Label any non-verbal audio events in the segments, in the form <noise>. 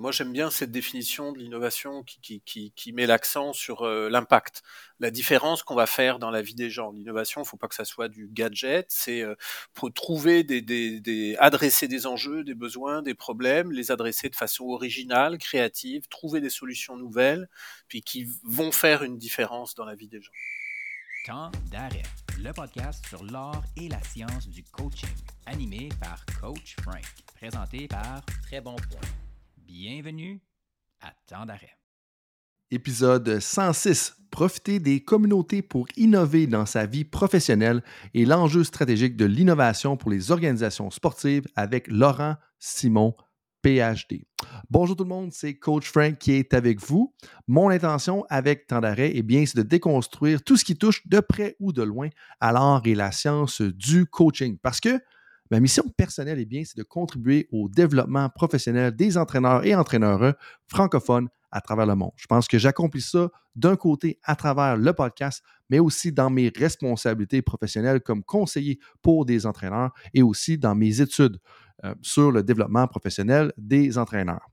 Moi, j'aime bien cette définition de l'innovation qui, qui, qui, met l'accent sur euh, l'impact, la différence qu'on va faire dans la vie des gens. L'innovation, il ne faut pas que ça soit du gadget, c'est euh, pour trouver des, des, des, adresser des enjeux, des besoins, des problèmes, les adresser de façon originale, créative, trouver des solutions nouvelles, puis qui vont faire une différence dans la vie des gens. Temps d'arrêt, le podcast sur l'art et la science du coaching, animé par Coach Frank, présenté par Très Bon Point. Bienvenue à Temps d'arrêt. Épisode 106. Profiter des communautés pour innover dans sa vie professionnelle et l'enjeu stratégique de l'innovation pour les organisations sportives avec Laurent Simon, PhD. Bonjour tout le monde, c'est Coach Frank qui est avec vous. Mon intention avec Temps d'arrêt, eh bien, c'est de déconstruire tout ce qui touche de près ou de loin à l'art et la science du coaching. Parce que Ma mission personnelle, eh bien, c'est de contribuer au développement professionnel des entraîneurs et entraîneurs francophones à travers le monde. Je pense que j'accomplis ça d'un côté à travers le podcast, mais aussi dans mes responsabilités professionnelles comme conseiller pour des entraîneurs et aussi dans mes études euh, sur le développement professionnel des entraîneurs.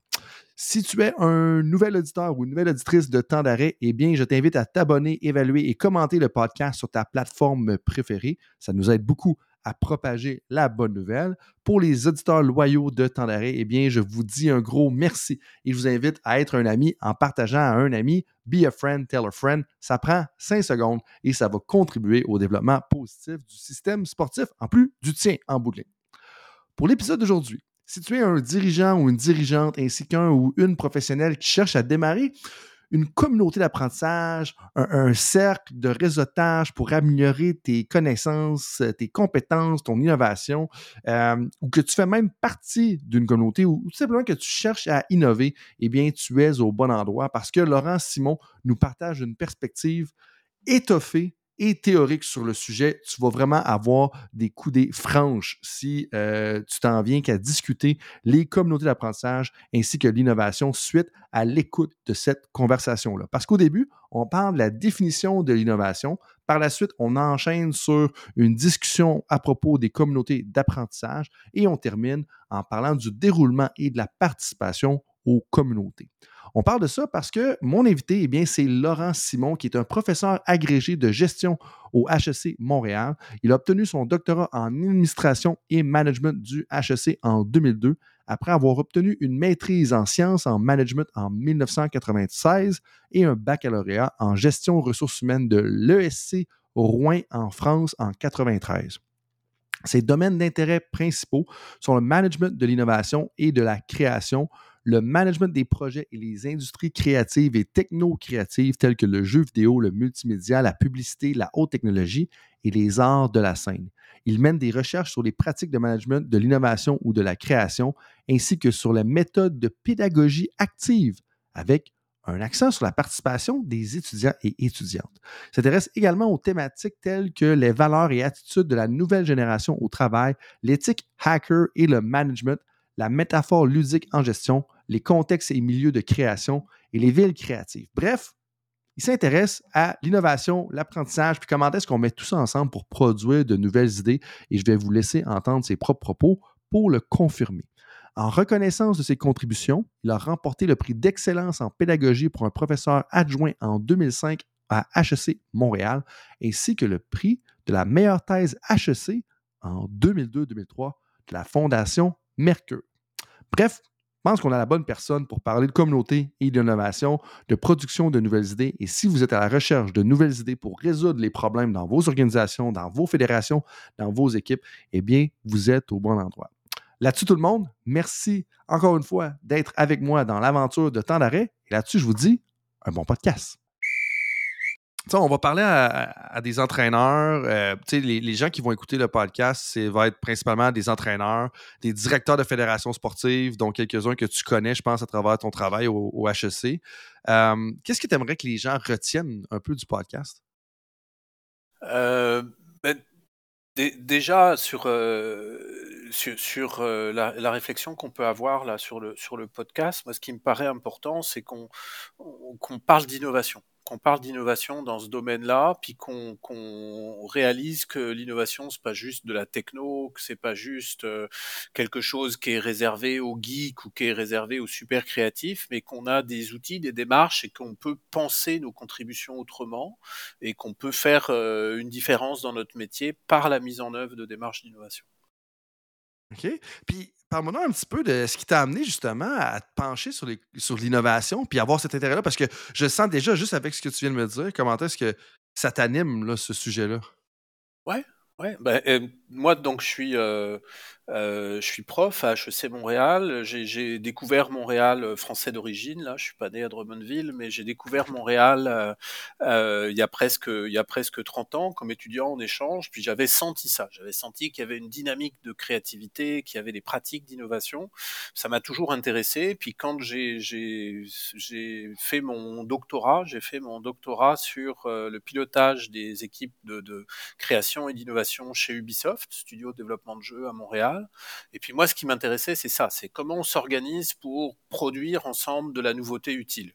Si tu es un nouvel auditeur ou une nouvelle auditrice de temps d'arrêt, eh bien, je t'invite à t'abonner, évaluer et commenter le podcast sur ta plateforme préférée. Ça nous aide beaucoup à propager la bonne nouvelle. Pour les auditeurs loyaux de temps eh bien, je vous dis un gros merci et je vous invite à être un ami en partageant à un ami. Be a friend, tell a friend. Ça prend cinq secondes et ça va contribuer au développement positif du système sportif, en plus du tien en bout de ligne. Pour l'épisode d'aujourd'hui, si tu es un dirigeant ou une dirigeante ainsi qu'un ou une professionnelle qui cherche à démarrer une communauté d'apprentissage, un, cercle de réseautage pour améliorer tes connaissances, euh, tes compétences, ton innovation, euh, ou que tu fais même partie d'une communauté ou, tout simplement que tu cherches à innover, eh bien, tu es au bon endroit. Parce que Laurent Simon nous partage une perspective étoffée et théorique sur le sujet, tu vas vraiment avoir des coudées franches si euh, tu t'en viens qu'à discuter les communautés d'apprentissage ainsi que l'innovation suite à l'écoute de cette conversation-là. Parce qu'au début, on parle de la définition de l'innovation. Par la suite, on enchaîne sur une discussion à propos des communautés d'apprentissage et on termine en parlant du déroulement et de la participation communautés. On parle de ça parce que mon invité, eh bien, c'est Laurent Simon, qui est un professeur agrégé de gestion au HEC Montréal. Il a obtenu son doctorat en administration et management du HEC en 2002, après avoir obtenu une maîtrise en sciences en management en 1996 et un baccalauréat en gestion ressources humaines de l'ESC Rouen en France en 1993. Ses domaines d'intérêt principaux sont le management de l'innovation et de la création, le management des projets et les industries créatives et techno-créatives telles que le jeu vidéo, le multimédia, la publicité, la haute technologie et les arts de la scène. Il mène des recherches sur les pratiques de management de l'innovation ou de la création, ainsi que sur les méthodes de pédagogie active avec un accent sur la participation des étudiants et étudiantes. S'intéresse également aux thématiques telles que les valeurs et attitudes de la nouvelle génération au travail, l'éthique hacker et le management, la métaphore ludique en gestion, les contextes et milieux de création et les villes créatives. Bref, il s'intéresse à l'innovation, l'apprentissage, puis comment est-ce qu'on met tout ça ensemble pour produire de nouvelles idées. Et je vais vous laisser entendre ses propres propos pour le confirmer. En reconnaissance de ses contributions, il a remporté le prix d'excellence en pédagogie pour un professeur adjoint en 2005 à HEC Montréal, ainsi que le prix de la meilleure thèse HEC en 2002-2003 de la Fondation Mercure. Bref, pense qu'on a la bonne personne pour parler de communauté et d'innovation, de production de nouvelles idées. Et si vous êtes à la recherche de nouvelles idées pour résoudre les problèmes dans vos organisations, dans vos fédérations, dans vos équipes, eh bien, vous êtes au bon endroit. Là-dessus, tout le monde, merci encore une fois d'être avec moi dans l'aventure de temps d'arrêt. Et là-dessus, je vous dis un bon podcast on va parler à, des entraîneurs. Euh, les, gens qui vont écouter le podcast, c'est va être principalement des entraîneurs, des directeurs de fédérations sportives, dont quelques-uns que tu connais, je pense, à travers ton travail au, HEC. Euh, qu'est-ce que tu aimerais que les gens retiennent un peu du podcast? Euh, ben, déjà, sur, la, réflexion qu'on peut avoir sur, le, podcast, moi, ce qui me paraît important, c'est qu'on parle d'innovation qu'on parle d'innovation dans ce domaine-là, puis qu'on réalise que l'innovation c'est pas juste de la techno, que c'est pas juste euh, quelque chose qui est réservé aux geeks ou qui est réservé aux super créatifs, mais qu'on a des outils, des démarches et qu'on peut penser nos contributions autrement et qu'on peut faire euh, une différence dans notre métier par la mise en œuvre de démarches d'innovation. OK? Puis parle-moi un petit peu de ce qui t'a amené justement à te pencher sur, l'innovation puis avoir cet intérêt-là, parce que je sens déjà, juste avec ce que tu viens de me dire, comment est-ce que ça t'anime, là, ce sujet-là? Ouais, ouais. Ben, euh, moi, donc, je suis, euh, euh, je suis prof à HEC Montréal. J'ai découvert Montréal euh, français d'origine. Là, je suis pas né à Drummondville, mais j'ai découvert Montréal euh, euh, il y a presque il y a presque 30 ans comme étudiant en échange. Puis j'avais senti ça. J'avais senti qu'il y avait une dynamique de créativité, qu'il y avait des pratiques d'innovation. Ça m'a toujours intéressé. Puis quand j'ai j'ai fait mon doctorat, j'ai fait mon doctorat sur le pilotage des équipes de, de création et d'innovation chez Ubisoft, studio de développement de jeux à Montréal. Et puis moi, ce qui m'intéressait, c'est ça, c'est comment on s'organise pour produire ensemble de la nouveauté utile.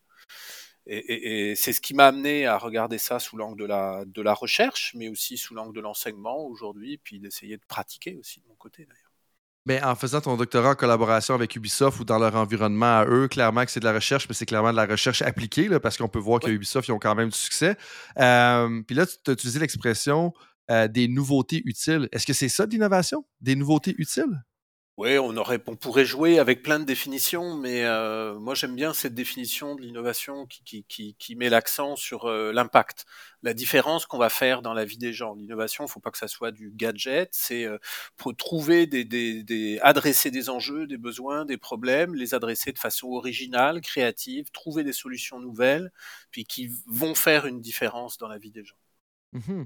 Et, c'est ce qui m'a amené à regarder ça sous l'angle de la, de la recherche, mais aussi sous l'angle de l'enseignement aujourd'hui, puis d'essayer de pratiquer aussi de mon côté d'ailleurs. Mais en faisant ton doctorat en collaboration avec Ubisoft ou dans leur environnement à eux, clairement que c'est de la recherche, mais c'est clairement de la recherche appliquée, là, parce qu'on peut voir qu'Ubisoft, ils ont quand même du succès. Euh, puis là, tu as utilisé l'expression euh, des nouveautés utiles. Est-ce que c'est ça de l'innovation? Des nouveautés utiles? Oui, on, aurait, on pourrait jouer avec plein de définitions, mais euh, moi j'aime bien cette définition de l'innovation qui, met l'accent sur euh, l'impact, la différence qu'on va faire dans la vie des gens. L'innovation, il ne faut pas que ça soit du gadget, c'est pour trouver des, des, des, adresser des enjeux, des besoins, des problèmes, les adresser de façon originale, créative, trouver des solutions nouvelles, puis qui vont faire une différence dans la vie des gens. Mmh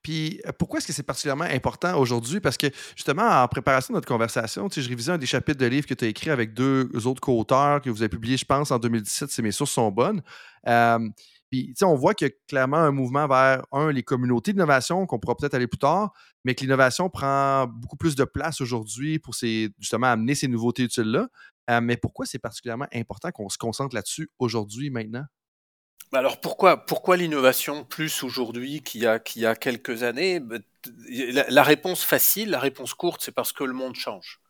Puis euh, pourquoi est-ce que c'est particulièrement important aujourd'hui? Parce que justement, en préparation de notre conversation, je révisais un des chapitres de livre que tu as écrit avec deux autres co-auteurs que vous avez publié, je pense, en 2017, si mes sources sont bonnes. puis, on voit qu'il y a clairement un mouvement vers, un, les communautés d'innovation, qu'on pourra peut-être aller plus tard, mais que l'innovation prend beaucoup plus de place aujourd'hui pour justement amener ces nouveautés utiles-là. mais pourquoi c'est particulièrement important qu'on se concentre là-dessus aujourd'hui, maintenant? Bah, alors pourquoi pourquoi l'innovation plus aujourd'hui qu'il y a y a quelques années? Bah, la, réponse facile, la réponse courte, c'est parce que le monde change.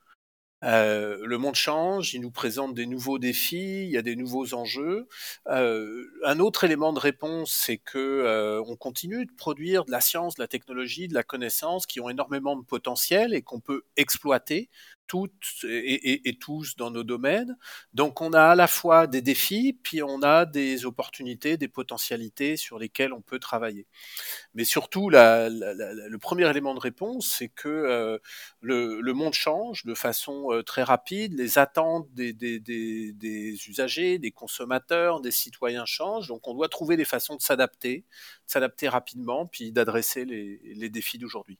Euh, le monde change, il nous présente des nouveaux défis, il y a des nouveaux enjeux. Euh, un autre élément de réponse, c'est que euh, on continue de produire de la science, de la technologie, de la connaissance qui ont énormément de potentiel et qu'on peut exploiter toutes et, tous dans nos domaines. Donc on a à la fois des défis, puis on a des opportunités, des potentialités sur lesquelles on peut travailler. Mais surtout, le premier élément de réponse, c'est que euh, le, monde change de façon euh, très rapide, les attentes des, usagers, des consommateurs, des citoyens changent, donc on doit trouver des façons de s'adapter, de s'adapter rapidement, puis d'adresser les défis d'aujourd'hui.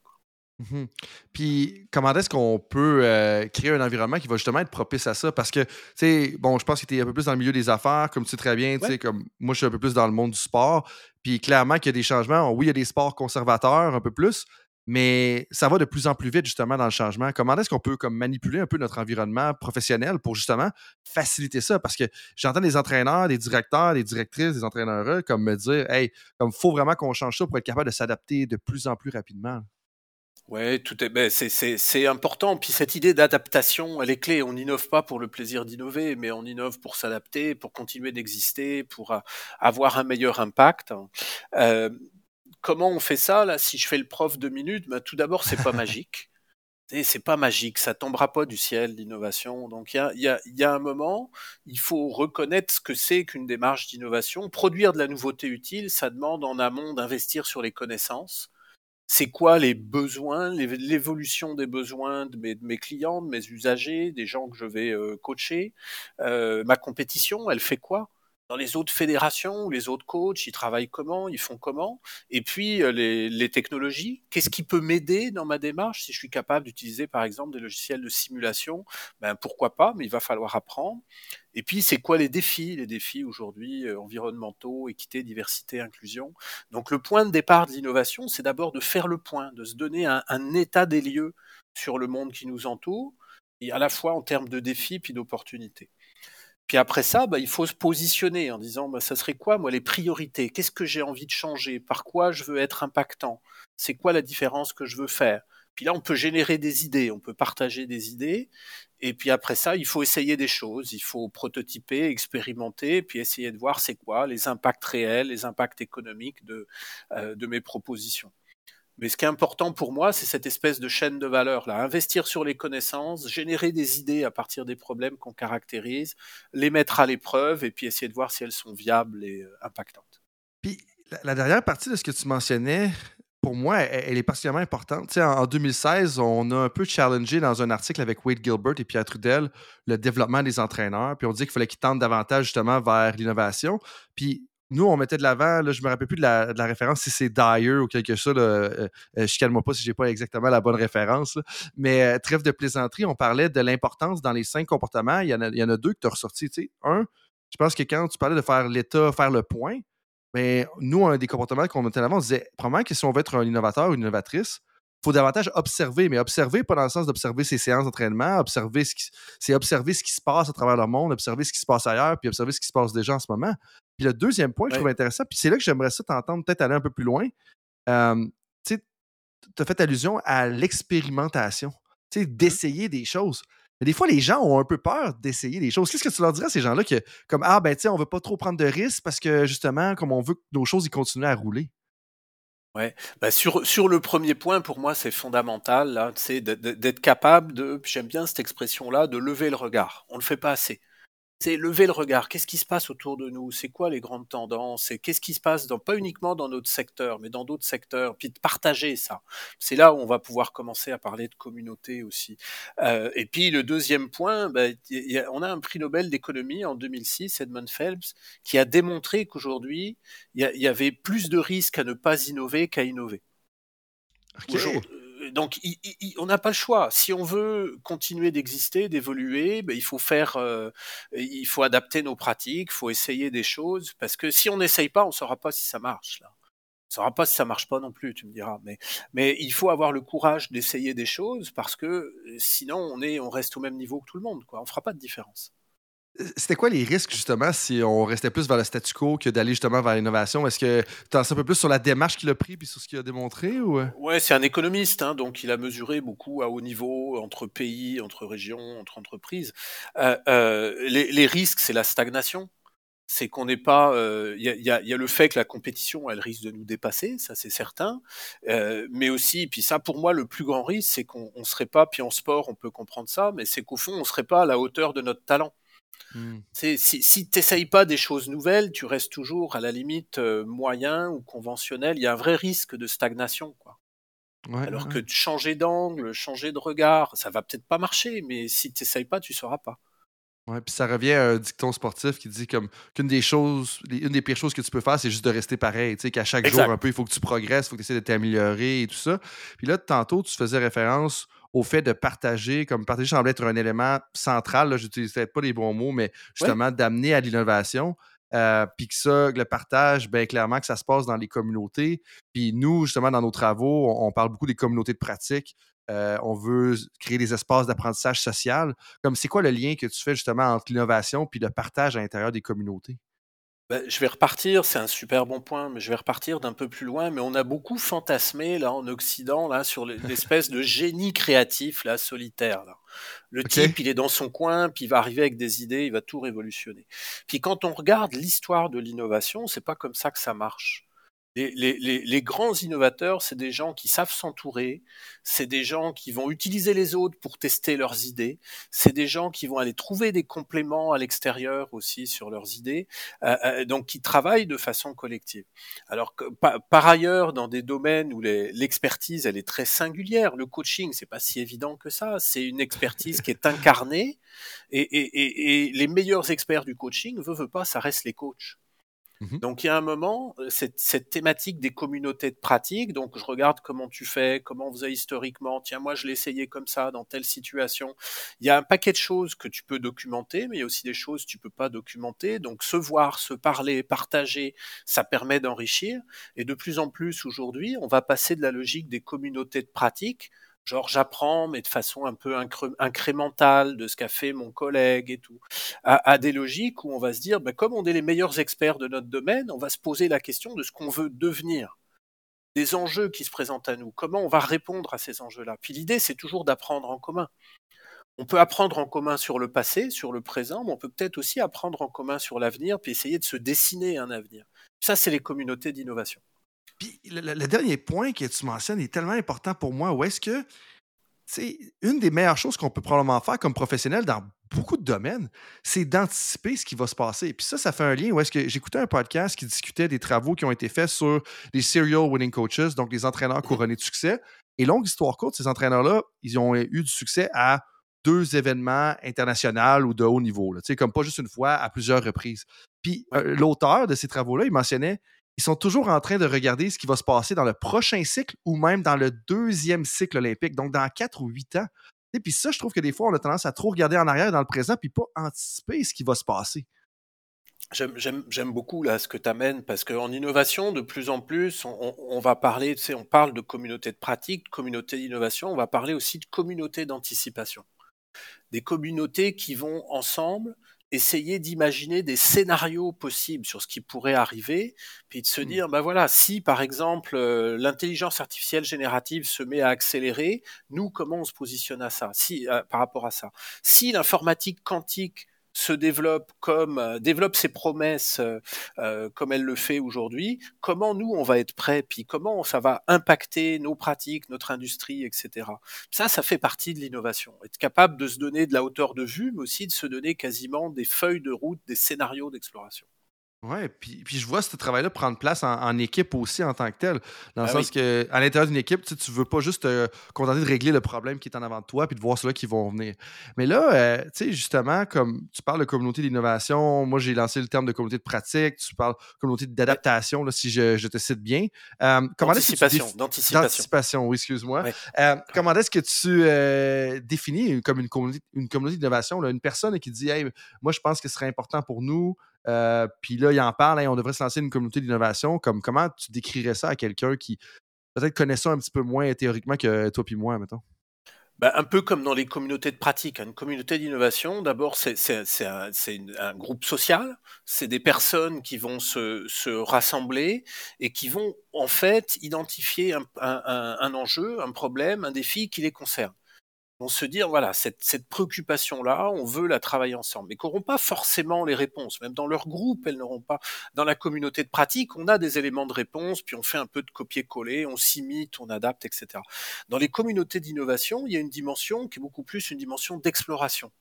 Mmh Puis, comment est-ce qu'on peut euh, créer un environnement qui va justement être propice à ça? Parce que, tu sais, bon, je pense que tu es un peu plus dans le milieu des affaires, comme tu sais très bien, tu sais, comme moi, je suis un peu plus dans le monde du sport. Puis, clairement qu'il y a des changements. Oui, il y a des sports conservateurs un peu plus, mais ça va de plus en plus vite, justement, dans le changement. Comment est-ce qu'on peut comme, manipuler un peu notre environnement professionnel pour, justement, faciliter ça? Parce que j'entends des entraîneurs, des directeurs, des directrices, des entraîneurs, comme me dire, hey, comme, faut vraiment qu'on change ça pour être capable de s'adapter de plus en plus rapidement. Ouais, tout est, ben c'est important. Puis cette idée d'adaptation, elle est clé. On n'innove pas pour le plaisir d'innover, mais on innove pour s'adapter, pour continuer d'exister, pour avoir un meilleur impact. Euh, comment on fait ça là? Si je fais le prof deux minutes, ben, tout d'abord c'est pas <laughs> magique. C'est pas magique, ça tombera pas du ciel l'innovation. Donc il y a, y, a, y a un moment, il faut reconnaître ce que c'est qu'une démarche d'innovation. Produire de la nouveauté utile, ça demande en amont d'investir sur les connaissances c'est quoi les besoins, l'évolution des besoins de mes, clients, de mes usagers, des gens que je vais euh, coacher. Euh, ma compétition, elle fait quoi? Dans les autres fédérations les autres coachs, ils travaillent comment, ils font comment? Et puis euh, les, technologies, qu'est-ce qui peut m'aider dans ma démarche? Si je suis capable d'utiliser par exemple des logiciels de simulation, ben pourquoi pas, mais il va falloir apprendre. Et puis c'est quoi les défis? Les défis aujourd'hui euh, environnementaux, équité, diversité, inclusion. Donc le point de départ de l'innovation, c'est d'abord de faire le point, de se donner un, un état des lieux sur le monde qui nous entoure, et à la fois en termes de défis puis d'opportunités. Puis après ça, bah, il faut se positionner en disant, bah, ça serait quoi, moi, les priorités? Qu'est-ce que j'ai envie de changer? Par quoi je veux être impactant? C'est quoi la différence que je veux faire? Puis là, on peut générer des idées, on peut partager des idées. Et puis après ça, il faut essayer des choses, il faut prototyper, expérimenter, puis essayer de voir c'est quoi les impacts réels, les impacts économiques de, euh, de mes propositions. Mais ce qui est important pour moi, c'est cette espèce de chaîne de valeur là. Investir sur les connaissances, générer des idées à partir des problèmes qu'on caractérise, les mettre à l'épreuve et puis essayer de voir si elles sont viables et euh, impactantes. Puis la, dernière partie de ce que tu mentionnais, pour moi, elle, est particulièrement importante. Tu en, 2016, on a un peu challengé dans un article avec Wade Gilbert et Pierre Trudel le développement des entraîneurs. Puis on dit qu'il fallait qu'ils tendent davantage justement vers l'innovation. Puis nous, on mettait de l'avant, je me rappelle plus de la, référence, si c'est Dyer ou quelque chose. Là, euh, euh, je calme pas si j'ai pas exactement la bonne référence. Mais euh, trêve de plaisanterie, on parlait de l'importance dans les cinq comportements. Il y en a, deux que tu as ressortis. Un, je pense que quand tu parlais de faire l'état, faire le point, mais nous, un des comportements qu'on mettait en avant, on disait, probablement que si on veut être un innovateur ou une innovatrice, il faut davantage observer, mais observer pas dans le sens d'observer ses séances d'entraînement, c'est observer ce qui se passe à travers le monde, observer ce qui se passe ailleurs, puis observer ce qui se passe déjà en ce moment. Puis le deuxième point que je trouve intéressant, puis c'est là que j'aimerais ça t'entendre peut-être aller un peu plus loin. Euh, tu as fait allusion à l'expérimentation, tu sais, mmh d'essayer des choses. Mais des fois, les gens ont un peu peur d'essayer des choses. Qu'est-ce que tu leur dirais à ces gens-là que, comme, ah, ben, tu sais, on veut pas trop prendre de risques parce que, justement, comme on veut que nos choses, ils continuent à rouler? Ouais, bah sur, sur le premier point, pour moi, c'est fondamental, là, d'être capable de, j'aime bien cette expression-là, de lever le regard. On ne le fait pas assez c'est lever le regard. Qu'est-ce qui se passe autour de nous? C'est quoi les grandes tendances? Et qu'est-ce qui se passe dans, pas uniquement dans notre secteur, mais dans d'autres secteurs? Puis de partager ça. C'est là où on va pouvoir commencer à parler de communauté aussi. Euh, et puis le deuxième point, bah, on a un prix Nobel d'économie en 2006, Edmund Phelps, qui a démontré qu'aujourd'hui, il y, avait plus de risques à ne pas innover qu'à innover donc on n'a pas le choix. Si on veut continuer d'exister, d'évoluer, ben, il faut faire, euh, il faut adapter nos pratiques, il faut essayer des choses, parce que si on n'essaye pas, on ne saura pas si ça marche. Là. On saura pas si ça marche pas non plus, tu me diras. Mais, mais il faut avoir le courage d'essayer des choses, parce que sinon on est, on reste au même niveau que tout le monde. Quoi. On fera pas de différence. C'était quoi les risques, justement, si on restait plus vers le statu quo que d'aller justement vers l'innovation? Est-ce que tu en sais un peu plus sur la démarche qu'il a pris puis sur ce qu'il a démontré? Ou... Ouais, c'est un économiste, hein, donc il a mesuré beaucoup à haut niveau, entre pays, entre régions, entre entreprises. Euh, euh, les, risques, c'est la stagnation. C'est qu'on n'est pas. Il euh, y, a, y, a, le fait que la compétition, elle risque de nous dépasser, ça c'est certain. mais aussi, puis ça pour moi, le plus grand risque, c'est qu'on ne serait pas, puis en sport, on peut comprendre ça, mais c'est qu'au fond, on ne serait pas à la hauteur de notre talent. Hmm. Si, si tu n'essayes pas des choses nouvelles, tu restes toujours à la limite euh, moyen ou conventionnel. Il y a un vrai risque de stagnation. Quoi. Alors que changer d'angle, changer de regard, ça va peut-être pas marcher, mais si tu n'essayes pas, tu ne sauras pas. Ouais, puis ça revient à un dicton sportif qui dit comme qu'une des choses, une des pires choses que tu peux faire, c'est juste de rester pareil. Tu sais, qu'à chaque jour, un peu, il faut que tu progresses, il faut que tu essaies de t'améliorer et tout ça. Puis là, tantôt, tu faisais référence au fait de partager, comme partager semble être un élément central, je n'utilise peut-être pas les bons mots, mais justement d'amener à l'innovation. Euh, puis que ça, le partage, bien clairement que ça se passe dans les communautés. Puis nous, justement, dans nos travaux, on, parle beaucoup des communautés de pratique. Euh, on veut créer des espaces d'apprentissage social. Comme c'est quoi le lien que tu fais justement entre l'innovation puis le partage à l'intérieur des communautés? Ben, je vais repartir, c'est un super bon point, mais je vais repartir d'un peu plus loin. Mais on a beaucoup fantasmé là en Occident là sur <laughs> l'espèce de génie créatif là solitaire. Là. Le type, il est dans son coin, puis il va arriver avec des idées, il va tout révolutionner. Puis quand on regarde l'histoire de l'innovation, c'est pas comme ça que ça marche les, grands innovateurs, c'est des gens qui savent s'entourer, c'est des gens qui vont utiliser les autres pour tester leurs idées, c'est des gens qui vont aller trouver des compléments à l'extérieur aussi sur leurs idées, euh, euh, donc qui travaillent de façon collective. Alors par, ailleurs, dans des domaines où l'expertise elle est très singulière, le coaching c'est pas si évident que ça, c'est une expertise qui est incarnée et, et, les meilleurs experts du coaching veut veut pas, ça reste les coachs. Mmh donc il y a un moment, euh, cette, cette, thématique des communautés de pratique, donc je regarde comment tu fais, comment vous avez historiquement, tiens moi je l'ai essayé comme ça dans telle situation. Il y a un paquet de choses que tu peux documenter, mais il y a aussi des choses que tu peux pas documenter. Donc se voir, se parler, partager, ça permet d'enrichir. Et de plus en plus aujourd'hui, on va passer de la logique des communautés de pratique genre j'apprends, mais de façon un peu incrémentale de ce qu'a fait mon collègue et tout, à, des logiques où on va se dire, ben, comme on est les meilleurs experts de notre domaine, on va se poser la question de ce qu'on veut devenir des enjeux qui se présentent à nous, comment on va répondre à ces enjeux-là? Puis l'idée, c'est toujours d'apprendre en commun. On peut apprendre en commun sur le passé, sur le présent, mais on peut peut-être aussi apprendre en commun sur l'avenir, puis essayer de se dessiner un avenir. Ça, c'est les communautés d'innovation. Puis le, dernier point que tu mentionnes est tellement important pour moi. Où est-ce que c'est une des meilleures choses qu'on peut probablement faire comme professionnel dans beaucoup de domaines, c'est d'anticiper ce qui va se passer. Puis ça, ça fait un lien où est-ce que j'écoutais un podcast qui discutait des travaux qui ont été faits sur les serial winning coaches, donc les entraîneurs couronnés de succès. Et longue histoire courte, ces entraîneurs-là, ils ont eu du succès à deux événements internationaux ou de haut niveau, là, comme pas juste une fois, à plusieurs reprises. Puis euh, l'auteur de ces travaux-là, il mentionnait ils sont toujours en train de regarder ce qui va se passer dans le prochain cycle ou même dans le deuxième cycle olympique, donc dans quatre ou huit ans. Et puis ça, je trouve que des fois, on a tendance à trop regarder en arrière dans le présent puis pas anticiper ce qui va se passer. J'aime beaucoup là ce que tu amènes parce qu'en innovation, de plus en plus, on, on, va parler, tu sais, on parle de communauté de pratique, de communauté d'innovation, on va parler aussi de communauté d'anticipation. Des communautés qui vont ensemble essayer d'imaginer des scénarios possibles sur ce qui pourrait arriver, puis de se mmh. dire, ben voilà, si par exemple euh, l'intelligence artificielle générative se met à accélérer, nous comment on se positionne à ça, si euh, par rapport à ça? Si l'informatique quantique se développe comme euh, développe ses promesses euh, euh, comme elle le fait aujourd'hui, comment nous on va être prêts, puis comment ça va impacter nos pratiques, notre industrie, etc. Ça, ça fait partie de l'innovation. Être capable de se donner de la hauteur de vue, mais aussi de se donner quasiment des feuilles de route, des scénarios d'exploration. Ouais, puis, puis je vois ce travail-là prendre place en, équipe aussi en tant que tel. Dans le ben sens que à l'intérieur d'une équipe, tu, ne veux pas juste te contenter de régler le problème qui est en avant de toi puis de voir ceux-là qui vont venir. Mais là, euh, tu sais, justement, comme tu parles de communauté d'innovation, moi j'ai lancé le terme de communauté de pratique, tu parles de communauté d'adaptation, si je, te cite bien. Euh, d'anticipation. D'anticipation, oui, excuse-moi. Euh, comment est-ce que tu définis comme une communauté, une communauté d'innovation, une personne qui dit, hey, moi je pense que ce serait important pour nous euh, puis là, il en parle, on devrait se lancer une communauté d'innovation. Comme, comment tu décrirais ça à quelqu'un qui peut-être connaît ça un petit peu moins théoriquement que toi puis moi, mettons? Ben, un peu comme dans les communautés de pratique. Hein. Une communauté d'innovation, d'abord, c'est un, groupe social. C'est des personnes qui vont se, se, rassembler et qui vont en fait identifier un enjeu, un problème, un défi qui les concerne vont se dire voilà cette, cette préoccupation-là, on veut la travailler ensemble, mais qui n'auront pas forcément les réponses. Même dans leur groupe, elles n'auront pas. Dans la communauté de pratique, on a des éléments de réponse, puis on fait un peu de copier-coller, on s'imite, on adapte, etc. Dans les communautés d'innovation, il y a une dimension qui est beaucoup plus une dimension d'exploration.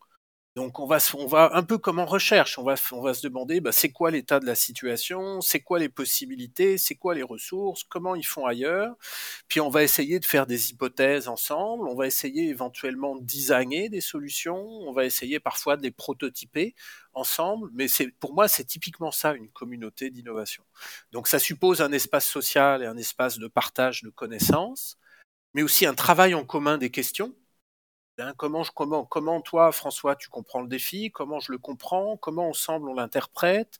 Donc on va, on va un peu comme en recherche, on va, on va se demander bah, c'est quoi l'état de la situation, c'est quoi les possibilités, c'est quoi les ressources, comment ils font ailleurs? Puis on va essayer de faire des hypothèses ensemble, on va essayer éventuellement de designer des solutions, on va essayer parfois de les prototyper ensemble. Mais c'est pour moi c'est typiquement ça une communauté d'innovation. Donc ça suppose un espace social et un espace de partage de connaissances, mais aussi un travail en commun des questions Hein, comment, je, comment, comment toi, François, tu comprends le défi? Comment je le comprends? Comment ensemble on l'interprète?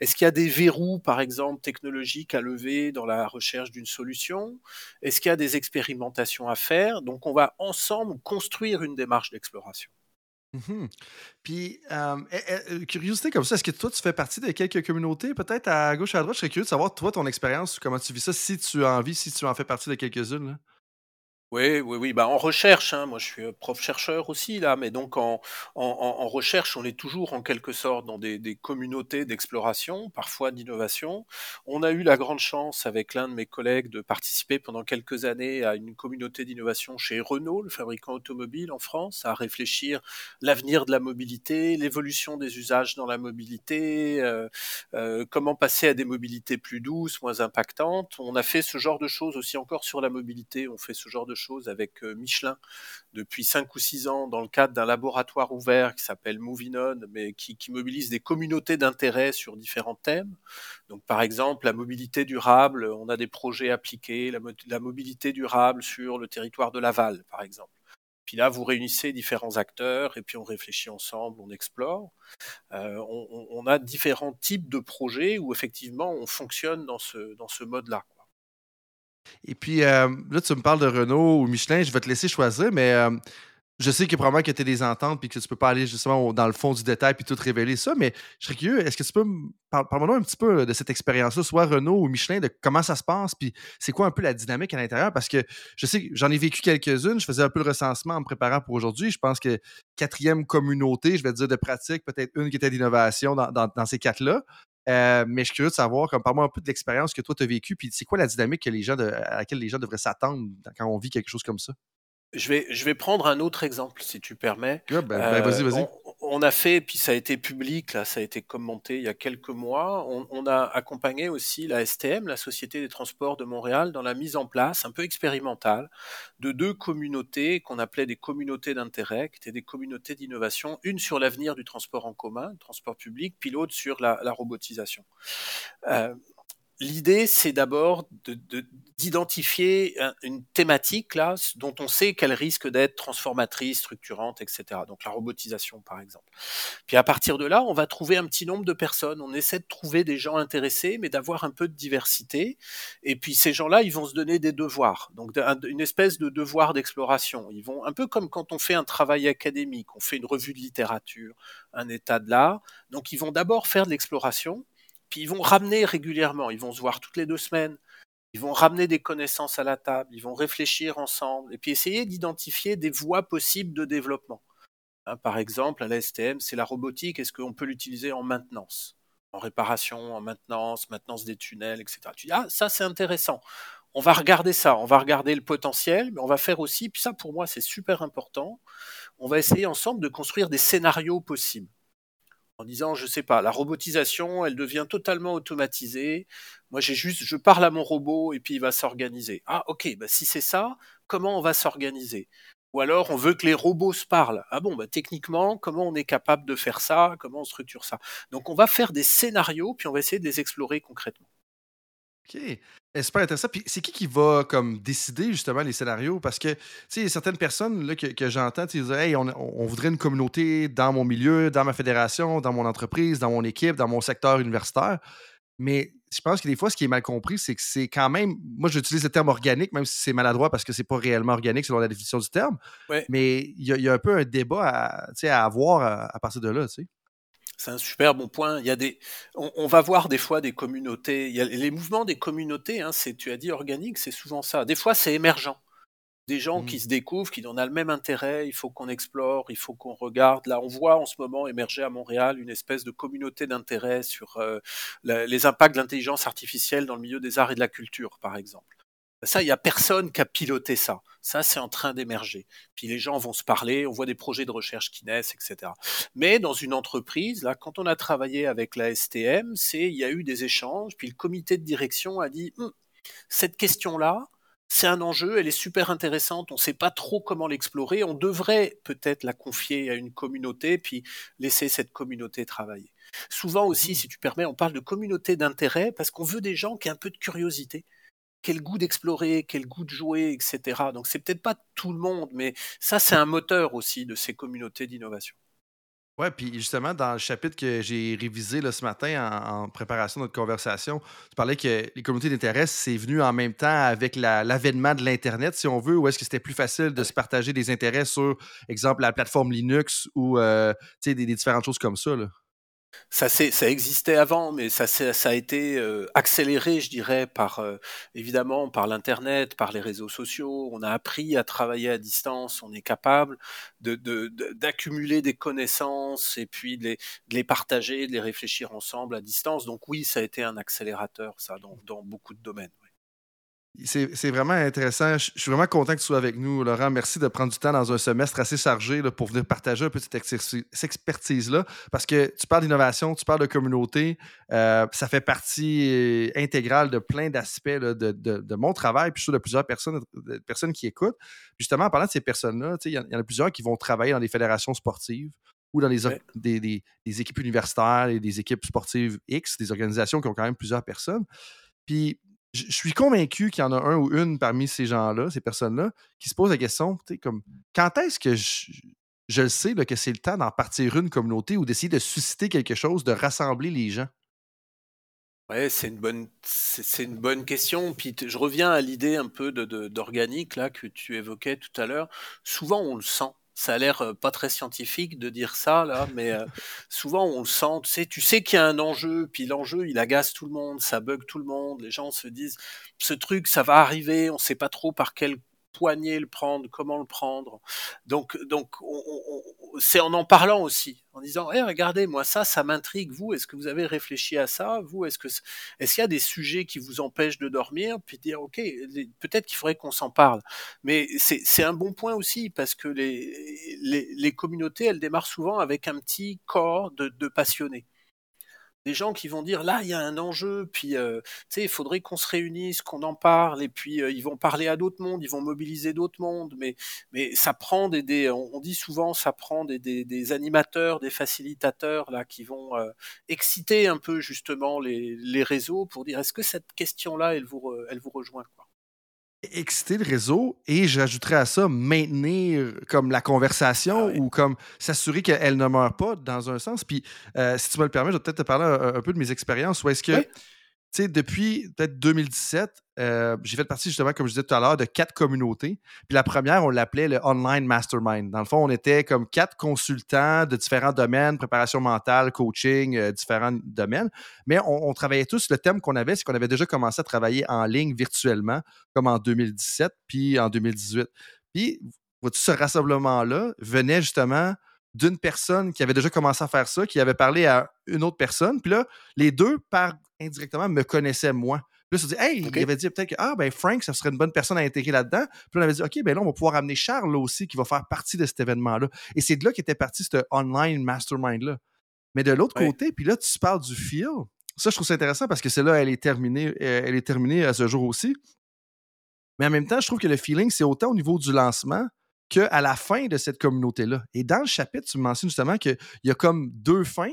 Est-ce qu'il y a des verrous, par exemple, technologiques à lever dans la recherche d'une solution? Est-ce qu'il y a des expérimentations à faire? Donc, on va ensemble construire une démarche d'exploration. Mmh Puis, euh, eh, eh, euh, curiosité comme ça, est-ce que toi, tu fais partie de quelques communautés, peut-être à gauche, à droite? Je serais curieux de savoir, toi, ton expérience, comment tu vis ça, si tu as envie, si tu en fais partie de quelques-unes. Oui, oui, oui. Bah, en recherche, hein, moi je suis prof chercheur aussi là, mais donc en, recherche, on est toujours en quelque sorte dans des, des communautés d'exploration, parfois d'innovation. On a eu la grande chance avec l'un de mes collègues de participer pendant quelques années à une communauté d'innovation chez Renault, le fabricant automobile en France, à réfléchir l'avenir de la mobilité, l'évolution des usages dans la mobilité, euh, euh, comment passer à des mobilités plus douces, moins impactantes. On a fait ce genre de choses aussi encore sur la mobilité. On fait ce genre de chose avec euh, Michelin depuis 5 ou 6 ans dans le cadre d'un laboratoire ouvert qui s'appelle Movinon, mais qui, mobilise des communautés d'intérêt sur différents thèmes. Donc par exemple, la mobilité durable, on a des projets appliqués, la, mobilité durable sur le territoire de Laval, par exemple. Puis là, vous réunissez différents acteurs et puis on réfléchit ensemble, on explore. Euh, on, on, a différents types de projets où effectivement on fonctionne dans ce, dans ce mode-là. Et puis, euh, là, tu me parles de Renault ou Michelin, je vais te laisser choisir, mais euh, je sais que probablement que tu as des ententes puis que tu peux pas aller justement dans le fond du détail puis tout révéler ça, mais je serais curieux, est-ce que tu peux me parler un petit peu de cette expérience-là, soit Renault ou Michelin, de comment ça se passe, puis c'est quoi un peu la dynamique à l'intérieur? Parce que je sais que j'en ai vécu quelques-unes, je faisais un peu le recensement en me préparant pour aujourd'hui. Je pense que quatrième communauté, je vais dire de pratique, peut-être une qui était d'innovation dans, ces quatre-là. Euh, mais je suis curieux de savoir, comme parle-moi un peu de l'expérience que toi tu as vécue, puis c'est quoi la dynamique à laquelle les gens devraient s'attendre quand on vit quelque chose comme ça? Je vais, je vais prendre un autre exemple, si tu permets. Ben, ben, vas-y, vas-y. Euh, on, a fait, puis ça a été public, là, ça a été commenté il y a quelques mois. On, a accompagné aussi la STM, la Société des Transports de Montréal, dans la mise en place, un peu expérimentale, de deux communautés qu'on appelait des communautés d'intérêt, qui étaient des communautés d'innovation, une sur l'avenir du transport en commun, le transport public, puis l'autre sur la, robotisation. Euh, L'idée, c'est d'abord d'identifier une thématique là, dont on sait qu'elle risque d'être transformatrice, structurante, etc. Donc la robotisation, par exemple. Puis à partir de là, on va trouver un petit nombre de personnes. On essaie de trouver des gens intéressés, mais d'avoir un peu de diversité. Et puis ces gens-là, ils vont se donner des devoirs. Donc une espèce de devoir d'exploration. Ils vont un peu comme quand on fait un travail académique, on fait une revue de littérature, un état de l'art. Donc ils vont d'abord faire de l'exploration puis ils vont ramener régulièrement, ils vont se voir toutes les deux semaines, ils vont ramener des connaissances à la table, ils vont réfléchir ensemble, et puis essayer d'identifier des voies possibles de développement. Hein, par exemple, à la STM, c'est la robotique, est-ce qu'on peut l'utiliser en maintenance? En réparation, en maintenance, maintenance des tunnels, etc. Tu dis, ah, ça c'est intéressant. On va regarder ça, on va regarder le potentiel, mais on va faire aussi, puis ça pour moi c'est super important, on va essayer ensemble de construire des scénarios possibles en disant, je sais pas, la robotisation, elle devient totalement automatisée. Moi, j'ai juste, je parle à mon robot et puis il va s'organiser. Ah, ok, bah, si c'est ça, comment on va s'organiser? Ou alors, on veut que les robots se parlent. Ah bon, bah, techniquement, comment on est capable de faire ça? Comment on structure ça? Donc, on va faire des scénarios puis on va essayer de les explorer concrètement. OK. C'est super intéressant. Puis c'est qui qui va comme décider justement les scénarios? Parce que, tu sais, certaines personnes là, que, que j'entends, tu disent Hey, on, voudrait une communauté dans mon milieu, dans ma fédération, dans mon entreprise, dans mon équipe, dans mon secteur universitaire. Mais je pense que des fois, ce qui est mal compris, c'est que c'est quand même. Moi, j'utilise le terme organique, même si c'est maladroit parce que c'est pas réellement organique selon la définition du terme. Mais il y, a un peu un débat à, à avoir à, à partir de là, tu sais. C'est un super bon point. Il y a des, on, va voir des fois des communautés. Il y a les mouvements des communautés. Hein, c'est, tu as dit organique, c'est souvent ça. Des fois, c'est émergent. Des gens qui mmh. se découvrent, qui en ont le même intérêt. Il faut qu'on explore, il faut qu'on regarde. Là, on voit en ce moment émerger à Montréal une espèce de communauté d'intérêt sur euh, les impacts de l'intelligence artificielle dans le milieu des arts et de la culture, par exemple. Ça, il n'y a personne qui a piloté ça. Ça, c'est en train d'émerger. Puis les gens vont se parler, on voit des projets de recherche qui naissent, etc. Mais dans une entreprise, là, quand on a travaillé avec la STM, c'est il y a eu des échanges, puis le comité de direction a dit hum, cette question-là, c'est un enjeu, elle est super intéressante, on ne sait pas trop comment l'explorer, on devrait peut-être la confier à une communauté, puis laisser cette communauté travailler. Souvent aussi, si tu permets, on parle de communauté d'intérêt parce qu'on veut des gens qui aient un peu de curiosité quel goût d'explorer, quel goût de jouer, etc. Donc c'est peut-être pas tout le monde, mais ça c'est un moteur aussi de ces communautés d'innovation. Ouais, puis justement, dans le chapitre que j'ai révisé là, ce matin en, préparation de notre conversation, tu parlais que les communautés d'intérêt, c'est venu en même temps avec l'avènement de l'Internet, si on veut, ou est-ce que c'était plus facile de se partager des intérêts sur, exemple, la plateforme Linux ou euh, des, des différentes choses comme ça? Là? Ça, existait avant, mais ça, ça a été euh, accéléré, je dirais, par euh, évidemment par l'internet, par les réseaux sociaux. On a appris à travailler à distance. On est capable d'accumuler des connaissances et puis de les, de les, partager, de les réfléchir ensemble à distance. Donc oui, ça a été un accélérateur, ça, dans, dans beaucoup de domaines. C'est vraiment intéressant. Je suis vraiment content que tu sois avec nous, Laurent. Merci de prendre du temps dans un semestre assez chargé pour venir partager un peu cette expertise-là. Parce que tu parles d'innovation, tu parles de communauté. Euh, ça fait partie euh, intégrale de plein d'aspects de, mon travail, puis je suis de plusieurs personnes, personnes qui écoutent. Justement, en parlant de ces personnes-là, il y, en a plusieurs qui vont travailler dans des fédérations sportives ou dans des, des, des équipes universitaires et des équipes sportives X, des organisations qui ont quand même plusieurs personnes. Puis je suis convaincu qu'il y en a un ou une parmi ces gens-là, ces personnes-là, qui se posent la question, comme, quand est-ce que je, le sais que c'est le temps d'en partir une communauté ou d'essayer de susciter quelque chose, de rassembler les gens? Ouais, c'est une bonne, c'est une bonne question. Puis je reviens à l'idée un peu d'organique là que tu évoquais tout à l'heure. Souvent, on le sent. Ça a l'air euh, pas très scientifique de dire ça là, mais euh, souvent on le sent. Tu sais, tu sais qu'il y a un enjeu, puis l'enjeu il agace tout le monde, ça bug tout le monde. Les gens se disent ce truc ça va arriver, on sait pas trop par quel poignet le prendre, comment le prendre. Donc, donc c'est en en parlant aussi, en disant, hey, regardez, moi ça, ça m'intrigue. Vous, est-ce que vous avez réfléchi à ça? Vous, est-ce que est-ce qu'il y a des sujets qui vous empêchent de dormir? Puis dire, ok, peut-être qu'il faudrait qu'on s'en parle. Mais c'est un bon point aussi parce que les, les, communautés, elles démarrent souvent avec un petit corps de passionnés des gens qui vont dire là il y a un enjeu puis euh, tu sais il faudrait qu'on se réunisse qu'on en parle et puis euh, ils vont parler à d'autres mondes ils vont mobiliser d'autres mondes. Mais mais ça prend des, on, dit souvent ça prend des, des, des, animateurs des facilitateurs là qui vont euh, exciter un peu justement les, les réseaux pour dire est-ce que cette question là elle vous elle vous rejoint quoi? Exciter le réseau et j'ajouterais à ça maintenir comme la conversation ah ou comme s'assurer qu'elle ne meurt pas dans un sens. Puis euh, si tu me le permets, je vais peut-être te parler un, peu de mes expériences. Ou est-ce que sais, depuis peut-être 2017, euh, j'ai fait partie justement, comme je disais tout à l'heure, de quatre communautés. Puis la première, on l'appelait le Online Mastermind. Dans le fond, on était comme quatre consultants de différents domaines, préparation mentale, coaching, euh, différents domaines. Mais on, travaillait tous, le thème qu'on avait, c'est qu'on avait déjà commencé à travailler en ligne virtuellement, comme en 2017, puis en 2018. Puis, tout ce rassemblement-là venait justement d'une personne qui avait déjà commencé à faire ça, qui avait parlé à une autre personne. Puis là, les deux, par indirectement, me connaissaient moi. Puis là, on dit, hey, il avait dit peut-être que, ah, ben, Frank, ça serait une bonne personne à intégrer là-dedans. Puis là, on avait dit, OK, ben là, on va pouvoir amener Charles aussi, qui va faire partie de cet événement-là. Et c'est de là qu'était parti ce online mastermind-là. Mais de l'autre côté, puis là, tu parles du feel. Ça, je trouve ça intéressant parce que c'est là, elle est terminée, euh, elle est terminée à ce jour aussi. Mais en même temps, je trouve que le feeling, c'est autant au niveau du lancement qu'à la fin de cette communauté-là. Et dans le chapitre, tu mentionnes justement qu'il y a comme deux fins.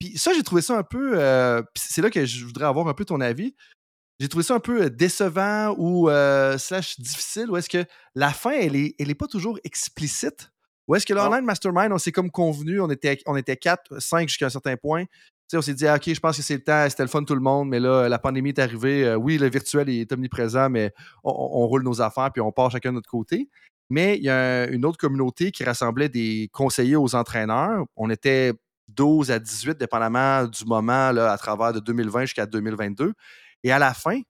Puis ça, j'ai trouvé ça un peu. Euh, c'est là que je voudrais avoir un peu ton avis. J'ai trouvé ça un peu euh, décevant ou euh, slash difficile. Ou est-ce que la fin, elle est, elle est pas toujours explicite? Ou est-ce que l'online mastermind, on s'est comme convenu, on était, on était 4, 5 jusqu'à un certain point. on s'est dit, ah, OK, je pense que c'est le temps, c'était le fun tout le monde, mais là, la pandémie est arrivée. oui, le virtuel est omniprésent, mais on, on, roule nos affaires puis on part chacun de notre côté. Mais il y a une autre communauté qui rassemblait des conseillers aux entraîneurs. On était 12 à 18, dépendamment du moment, là, à travers de 2020 jusqu'à 2022. Et à la fin,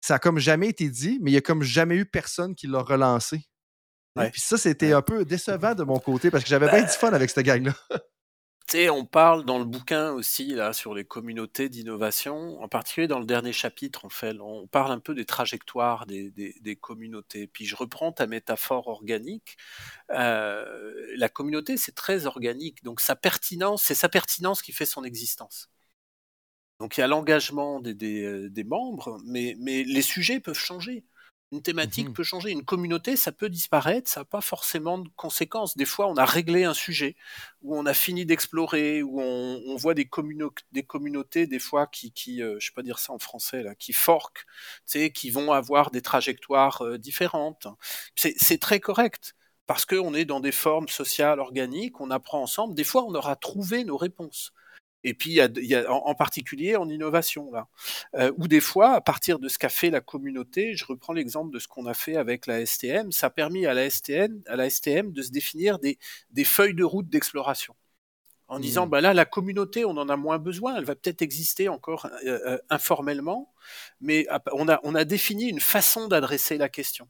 ça n'a comme jamais été dit, mais il n'y a comme jamais eu personne qui l'a relancé. Et Puis ça, c'était un peu décevant de mon côté parce que j'avais bien du fun avec cette gang-là. <laughs> on parle dans le bouquin aussi là sur les communautés d'innovation, en particulier dans le dernier chapitre, on fait, on parle un peu des trajectoires des, communautés. Puis je reprends ta métaphore organique. Euh, la communauté, c'est très organique, donc sa pertinence, c'est sa pertinence qui fait son existence. Donc il y a l'engagement des, des, membres, mais les sujets peuvent changer. Une thématique mmh peut changer, une communauté, ça peut disparaître, ça n'a pas forcément de conséquences. Des fois, on a réglé un sujet, où on a fini d'explorer, où on, voit des, des communautés, des fois, qui, qui euh, je sais pas dire ça en français, là, qui forquent, qui vont avoir des trajectoires euh, différentes. C'est très correct, parce qu'on est dans des formes sociales organiques, on apprend ensemble. Des fois, on aura trouvé nos réponses. Et puis, il y a, en, particulier en innovation, là. Euh, ou des fois, à partir de ce qu'a fait la communauté, je reprends l'exemple de ce qu'on a fait avec la STM, ça a permis à la, STM, à la STM de se définir des, des feuilles de route d'exploration. En mmh. disant, bah là, la communauté, on en a moins besoin, elle va peut-être exister encore euh, euh, informellement, mais on a, on a défini une façon d'adresser la question.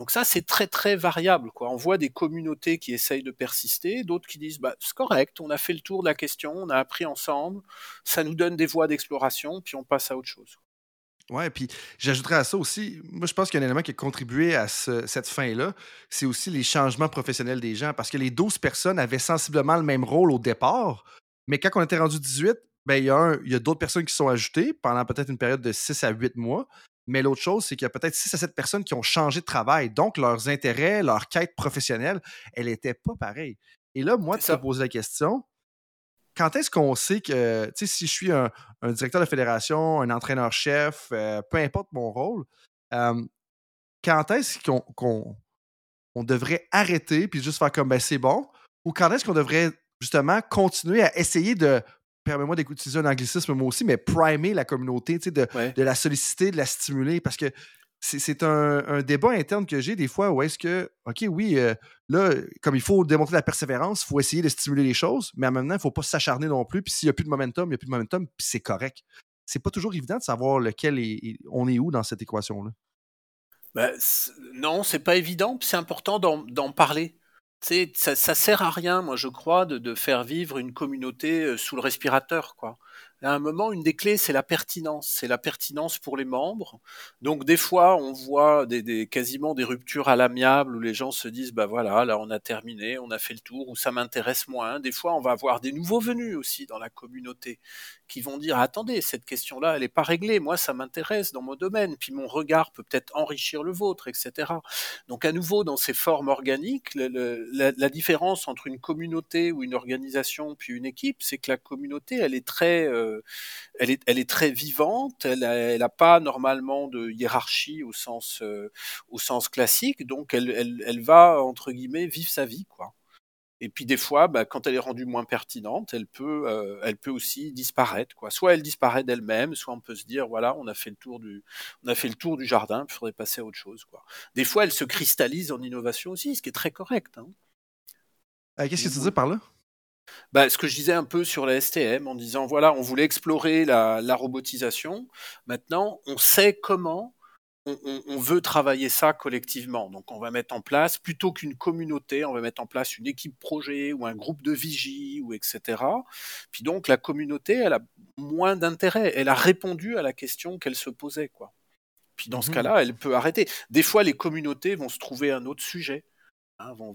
Donc ça, c'est très très variable. On voit des communautés qui essayent de persister, d'autres qui disent bah, c'est correct, on a fait le tour de la question, on a appris ensemble, ça nous donne des voies d'exploration, puis on passe à autre chose. Ouais, puis j'ajouterais à ça aussi, moi je pense qu'il y a un élément qui a contribué à cette fin-là, c'est aussi les changements professionnels des gens, parce que les 12 personnes avaient sensiblement le même rôle au départ, mais quand on était rendu 18, ben, il y a, a d'autres personnes qui sont ajoutées pendant peut-être une période de 6 à 8 mois. Mais l'autre chose, c'est qu'il y a peut-être 6 à 7 personnes qui ont changé de travail. Donc, leurs intérêts, leur quête professionnelle, elle n'était pas pareille. Et là, moi, tu te poses la question, quand est-ce qu'on sait que, tu sais, si je suis un, directeur de fédération, un entraîneur-chef, euh, peu importe mon rôle, quand est-ce qu'on on devrait arrêter puis juste faire comme, ben c'est bon, ou quand est-ce qu'on devrait justement continuer à essayer de permets-moi d'utiliser un anglicisme moi aussi, mais primer la communauté, de, de la solliciter, de la stimuler, parce que c'est un, débat interne que j'ai des fois où est-ce que, OK, oui, euh, là, comme il faut démontrer la persévérance, il faut essayer de stimuler les choses, mais en même temps, il ne faut pas s'acharner non plus. Puis s'il n'y a plus de momentum, il n'y a plus de momentum, puis c'est correct. C'est pas toujours évident de savoir lequel on est où dans cette équation-là. Ben, non, c'est pas évident, c'est important d'en parler. Ça, sert à rien, moi je crois, de, de faire vivre une communauté euh, sous le respirateur, quoi à un moment, une des clés, c'est la pertinence. C'est la pertinence pour les membres. Donc, des fois, on voit des, des, quasiment des ruptures à l'amiable où les gens se disent, bah voilà, là, on a terminé, on a fait le tour, ou ça m'intéresse moins. Des fois, on va avoir des nouveaux venus aussi dans la communauté qui vont dire, attendez, cette question-là, elle n'est pas réglée. Moi, ça m'intéresse dans mon domaine. Puis mon regard peut peut-être enrichir le vôtre, etc. Donc, à nouveau, dans ces formes organiques, la, la, différence entre une communauté ou une organisation puis une équipe, c'est que la communauté, elle est très euh, elle, est, elle est très vivante, elle n'a pas normalement de hiérarchie au sens, euh, au sens classique, donc elle, elle, elle, va, entre guillemets, vivre sa vie. quoi. Et puis des fois, bah, quand elle est rendue moins pertinente, elle peut, euh, elle peut aussi disparaître. Quoi. Soit elle disparaît d'elle-même, soit on peut se dire voilà, on a fait le tour du, on a fait le tour du jardin, il faudrait passer à autre chose. Quoi. Des fois, elle se cristallise en innovation aussi, ce qui est très correct. Hein. Euh, qu'est-ce que tu dis par là? Bah, ce que je disais un peu sur la STM, en disant voilà, on voulait explorer la, la robotisation. Maintenant, on sait comment on, on, on, veut travailler ça collectivement. Donc, on va mettre en place, plutôt qu'une communauté, on va mettre en place une équipe projet ou un groupe de vigie ou etc. Puis donc, la communauté, elle a moins d'intérêt. Elle a répondu à la question qu'elle se posait, quoi. Puis dans ce mmh cas-là, elle peut arrêter. Des fois, les communautés vont se trouver un autre sujet. Hein, vont,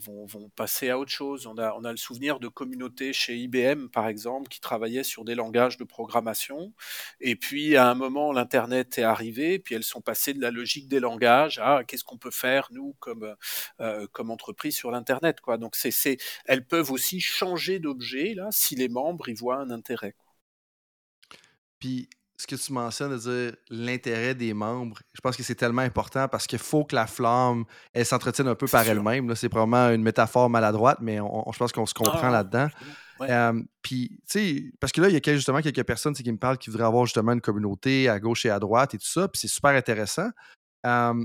passer à autre chose. On a, le souvenir de communautés chez IBM, par exemple, qui travaillaient sur des langages de programmation. Et puis, à un moment, l'Internet est arrivé, puis elles sont passées de la logique des langages à qu'est-ce qu'on peut faire, nous, comme, euh, entreprise sur l'Internet. Donc, elles peuvent aussi changer d'objet, là, si les membres y voient un intérêt. Puis, ce que tu mentionnes de dire l'intérêt des membres, je pense que c'est tellement important parce qu'il faut que la flamme, elle s'entretienne un peu par elle-même. C'est probablement une métaphore maladroite, mais je pense qu'on se comprend ah, là-dedans. puis, tu sais, parce que là, il y a justement quelques personnes qui me parlent qui voudraient avoir justement une communauté à gauche et à droite et tout ça, puis c'est super intéressant.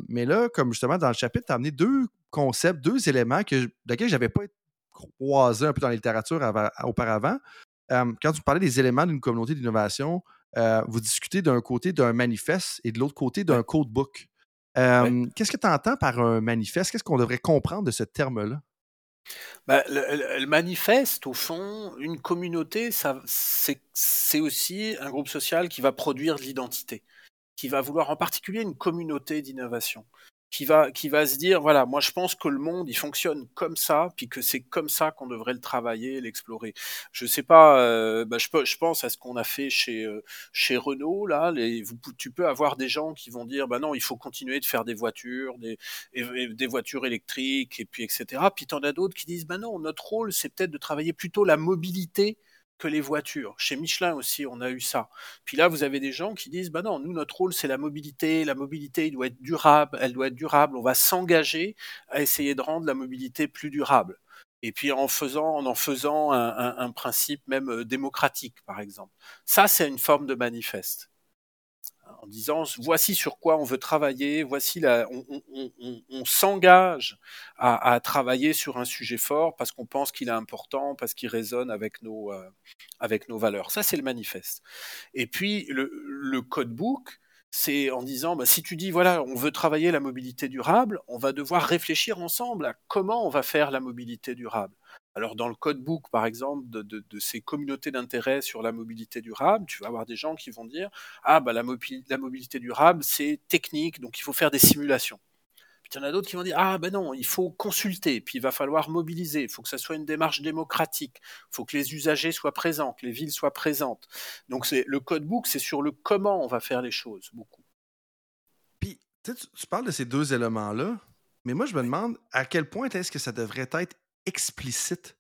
mais là, comme justement dans le chapitre, tu as amené deux concepts, deux éléments que, je n'avais pas croisé un peu dans la littérature auparavant. quand tu parlais des éléments d'une communauté d'innovation, euh, vous discutez d'un côté d'un manifeste et de l'autre côté d'un codebook. Qu'est-ce que tu entends par un manifeste? Qu'est-ce qu'on devrait comprendre de ce terme-là? Bah, le, manifeste, au fond, une communauté, c'est aussi un groupe social qui va produire de l'identité, qui va vouloir en particulier une communauté d'innovation qui va qui va se dire voilà moi je pense que le monde il fonctionne comme ça puis que c'est comme ça qu'on devrait le travailler l'explorer. Je sais pas euh, bah, je, je pense à ce qu'on a fait chez euh, chez Renault là les, vous, tu peux avoir des gens qui vont dire bah non il faut continuer de faire des voitures des des voitures électriques et puis etc puis t'en as d'autres qui disent bah non notre rôle c'est peut-être de travailler plutôt la mobilité que les voitures. Chez Michelin aussi, on a eu ça. Puis là, vous avez des gens qui disent, bah non, nous, notre rôle, c'est la mobilité. La mobilité, elle doit être durable. Elle doit être durable. On va s'engager à essayer de rendre la mobilité plus durable. Et puis en faisant, en en faisant un, principe même euh, démocratique, par exemple. Ça, c'est une forme de manifeste en disant voici sur quoi on veut travailler, voici la, on, s'engage à, travailler sur un sujet fort parce qu'on pense qu'il est important, parce qu'il résonne avec nos, euh, avec nos valeurs. Ça, c'est le manifeste. Et puis le, le codebook, c'est en disant bah, si tu dis voilà on veut travailler la mobilité durable, on va devoir réfléchir ensemble à comment on va faire la mobilité durable. Alors dans le codebook, par exemple, de, de, de ces communautés d'intérêt sur la mobilité durable, tu vas avoir des gens qui vont dire ah bah la, la mobilité durable c'est technique, donc il faut faire des simulations. Puis il y en a d'autres qui vont dire ah ben non, il faut consulter, puis il va falloir mobiliser, il faut que ça soit une démarche démocratique, il faut que les usagers soient présents, que les villes soient présentes. Donc c'est le codebook, c'est sur le comment on va faire les choses beaucoup. Puis tu, tu parles de ces deux éléments là, mais moi je me demande à quel point est-ce que ça devrait être explicite.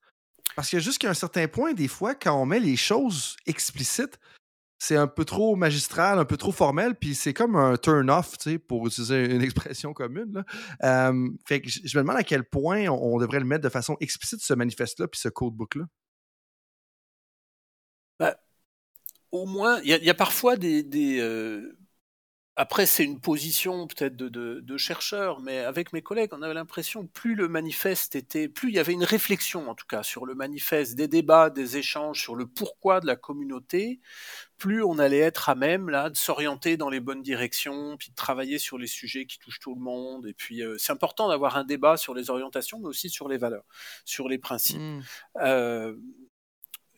Parce que jusqu'à un certain point, des fois, quand on met les choses explicites, c'est un peu trop magistral, un peu trop formel, puis c'est comme un turn-off, pour utiliser <laughs> une expression commune. fait que je me demande à quel point on, devrait le mettre de façon explicite, ce manifeste-là, puis ce codebook-là. Bah, au moins, il y, a parfois des, après, c'est une position peut-être de, de, chercheur, mais avec mes collègues, on avait l'impression que plus le manifeste était, plus il y avait une réflexion en tout cas sur le manifeste, des débats, des échanges sur le pourquoi de la communauté, plus on allait être à même là de s'orienter dans les bonnes directions, puis de travailler sur les sujets qui touchent tout le monde. Et puis euh, c'est important d'avoir un débat sur les orientations, mais aussi sur les valeurs, sur les principes. Mmh. Euh,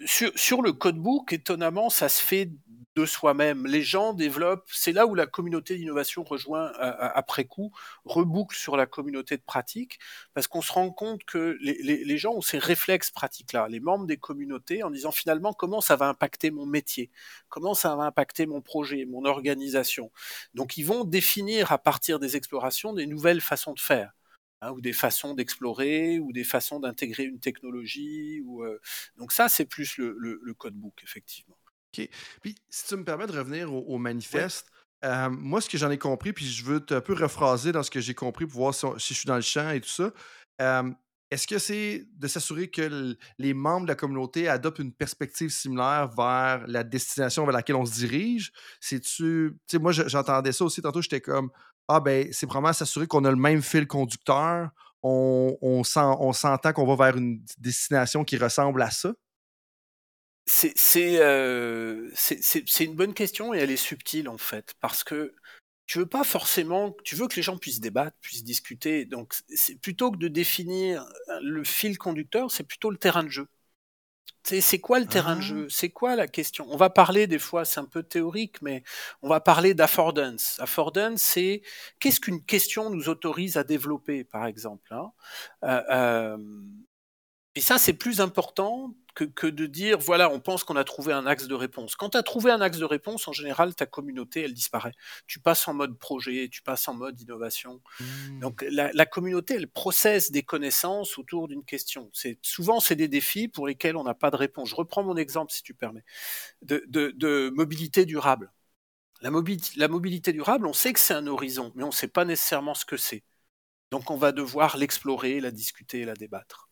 sur, sur, le codebook, étonnamment, ça se fait de soi-même. Les gens développent, c'est là où la communauté d'innovation rejoint après coup, reboucle sur la communauté de pratique, parce qu'on se rend compte que les, gens ont ces réflexes pratiques-là, les membres des communautés, en disant finalement comment ça va impacter mon métier, comment ça va impacter mon projet, mon organisation? Donc ils vont définir à partir des explorations des nouvelles façons de faire. Hein, ou des façons d'explorer, ou des façons d'intégrer une technologie. Ou, euh, Donc ça, c'est plus le, le codebook, effectivement. OK. Puis, si tu me permets de revenir au, manifeste, euh, moi, ce que j'en ai compris, puis je veux un peu rephraser dans ce que j'ai compris pour voir si, je suis dans le champ et tout ça. Euh, est-ce que c'est de s'assurer que les membres de la communauté adoptent une perspective similaire vers la destination vers laquelle on se dirige? C'est-tu. Tu sais, moi, j'entendais ça aussi tantôt, j'étais comme Ah, ben, c'est vraiment s'assurer qu'on a le même fil conducteur, on, s'entend qu'on va vers une destination qui ressemble à ça? Euh, c'est une bonne question et elle est subtile en fait, parce que tu veux pas forcément, tu veux que les gens puissent débattre, puissent discuter. Donc, plutôt que de définir le fil conducteur, c'est plutôt le terrain de jeu. C'est quoi le terrain de ah. jeu? C'est quoi la question? On va parler des fois, c'est un peu théorique, mais on va parler d'affordance. Affordance, c'est qu'est-ce qu'une question nous autorise à développer, par exemple. Hein? Euh, euh, et ça, c'est plus important que, de dire, voilà, on pense qu'on a trouvé un axe de réponse. Quand tu as trouvé un axe de réponse, en général, ta communauté, elle disparaît. Tu passes en mode projet, tu passes en mode innovation. Mmh. Donc la, communauté, elle processe des connaissances autour d'une question. C'est Souvent, c'est des défis pour lesquels on n'a pas de réponse. Je reprends mon exemple, si tu permets, de, mobilité durable. La mobilité, la mobilité durable, on sait que c'est un horizon, mais on ne sait pas nécessairement ce que c'est. Donc on va devoir l'explorer, la discuter, la débattre.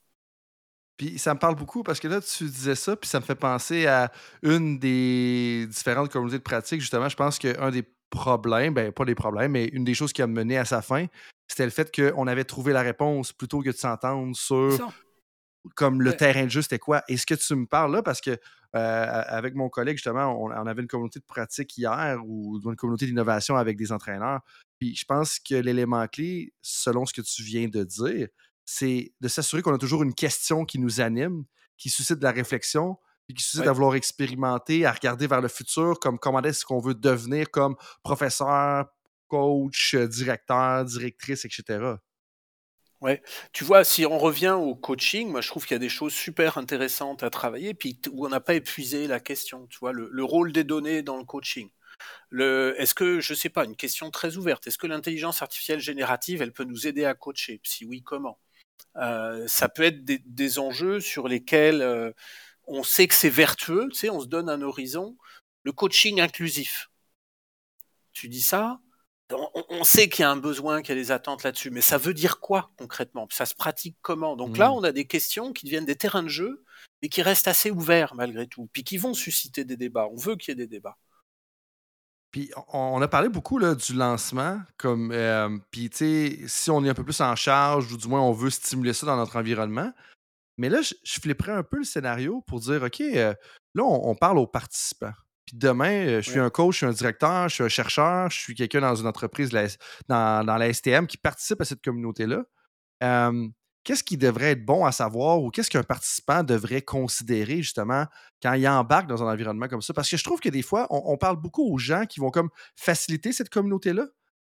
Puis ça me parle beaucoup parce que là, tu disais ça, puis ça me fait penser à une des différentes communautés de pratique. Justement, je pense qu'un des problèmes, ben pas des problèmes, mais une des choses qui a mené à sa fin, c'était le fait qu'on avait trouvé la réponse plutôt que de s'entendre sur comme le terrain de jeu, c'était quoi. Et ce que tu me parles là, parce que euh, avec mon collègue, justement, on, avait une communauté de pratique hier ou une communauté d'innovation avec des entraîneurs. Puis je pense que l'élément clé, selon ce que tu viens de dire, c'est de s'assurer qu'on a toujours une question qui nous anime, qui suscite de la réflexion, puis qui suscite à vouloir expérimenter, à regarder vers le futur, comme comment est-ce qu'on veut devenir comme professeur, coach, euh, directeur, directrice, etc. Ouais, tu vois, si on revient au coaching, moi je trouve qu'il y a des choses super intéressantes à travailler, puis où on n'a pas épuisé la question. Tu vois, le, rôle des données dans le coaching. Le, est-ce que, je sais pas, une question très ouverte, est-ce que l'intelligence artificielle générative, elle peut nous aider à coacher? Si oui, comment? Euh, ça peut être des, enjeux sur lesquels euh, on sait que c'est vertueux, tu sais, on se donne un horizon. Le coaching inclusif. Tu dis ça, on, sait qu'il y a un besoin, qu'il y a des attentes là-dessus, mais ça veut dire quoi concrètement? Ça se pratique comment? Donc là, mmh. on a des questions qui deviennent des terrains de jeu, mais qui restent assez ouverts malgré tout, puis qui vont susciter des débats. On veut qu'il y ait des débats. Puis on a parlé beaucoup là, du lancement, comme euh, puis tu sais, si on est un peu plus en charge, ou du moins on veut stimuler ça dans notre environnement. Mais là, je, je flipperais un peu le scénario pour dire OK, euh, là, on, parle aux participants. Puis demain, euh, je suis un coach, je suis un directeur, je suis un chercheur, je suis quelqu'un dans une entreprise dans, dans la STM qui participe à cette communauté-là qu'est-ce qui devrait être bon à savoir ou qu'est-ce qu'un participant devrait considérer justement quand il embarque dans un environnement comme ça? Parce que je trouve que des fois, on, parle beaucoup aux gens qui vont comme faciliter cette communauté-là,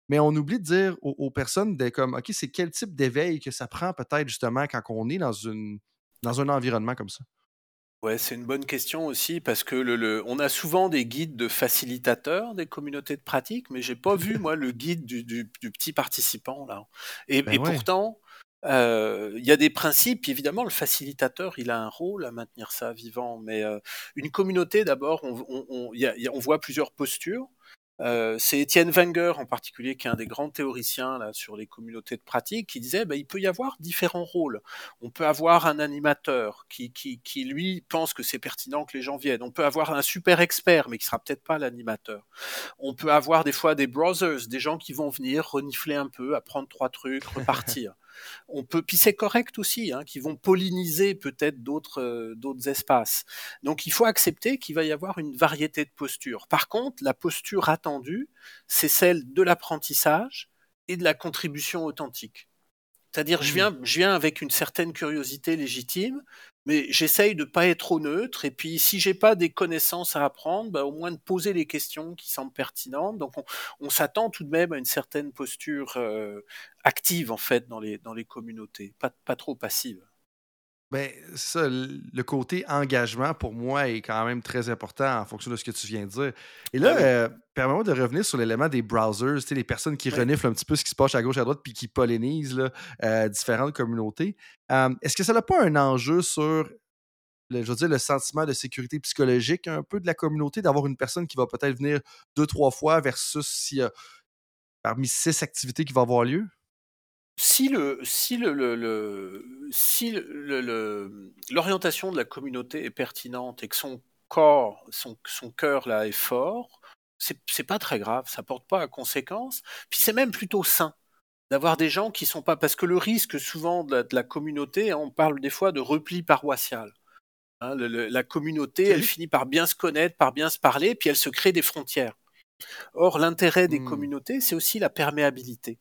mais on oublie de dire aux, personnes de comme, OK, c'est quel type d'éveil que ça prend peut-être justement quand on est dans, une, dans un environnement comme ça? Ouais, c'est une bonne question aussi parce que le, on a souvent des guides de facilitateurs des communautés de pratique, mais j'ai pas vu moi le guide du, petit participant là. Et, ben pourtant, euh, il y a des principes, évidemment, le facilitateur, il a un rôle à maintenir ça vivant, mais euh, une communauté, d'abord, on, on, on, voit plusieurs postures. Euh, c'est Étienne Wenger en particulier, qui est un des grands théoriciens là, sur les communautés de pratique, qui disait bah, il peut y avoir différents rôles. On peut avoir un animateur qui, qui, qui lui pense que c'est pertinent que les gens viennent. On peut avoir un super expert, mais qui sera peut-être pas l'animateur. On peut avoir des fois des browsers, des gens qui vont venir renifler un peu, apprendre trois trucs, repartir. On peut, puis c'est correct aussi, hein, qui vont polliniser peut-être euh, d'autres espaces. Donc il faut accepter qu'il va y avoir une variété de postures. Par contre, la posture attendue, c'est celle de l'apprentissage et de la contribution authentique. C'est-à-dire, je mmh. viens, je viens avec une certaine curiosité légitime, mais j'essaye de pas être trop neutre. Et puis, si j'ai pas des connaissances à apprendre, bah, au moins de poser les questions qui semblent pertinentes. Donc, on, s'attend tout de même à une certaine posture euh, active en fait dans les dans les communautés, pas pas trop passive. Ben, ça, le côté engagement, pour moi, est quand même très important en fonction de ce que tu viens de dire. Et là, ah euh, permets-moi de revenir sur l'élément des browsers, les personnes qui reniflent un petit peu ce qui se passe à gauche, à droite, puis qui pollinisent là, euh, différentes communautés. Est-ce que ça n'a pas un enjeu sur le, je veux dire, le sentiment de sécurité psychologique un peu de la communauté, d'avoir une personne qui va peut-être venir deux, trois fois versus s'il y a parmi six activités qui vont avoir lieu? Si le si le, le, si le, l'orientation de la communauté est pertinente et que son corps son, son cœur là est fort c'est c'est pas très grave ça porte pas à conséquence. Puis c'est même plutôt sain d'avoir des gens qui sont pas parce que le risque souvent de la, communauté hein, on parle des fois de repli paroissial hein, la communauté elle finit par bien se connaître par bien se parler puis elle se crée des frontières. Or l'intérêt des mmh. communautés c'est aussi la perméabilité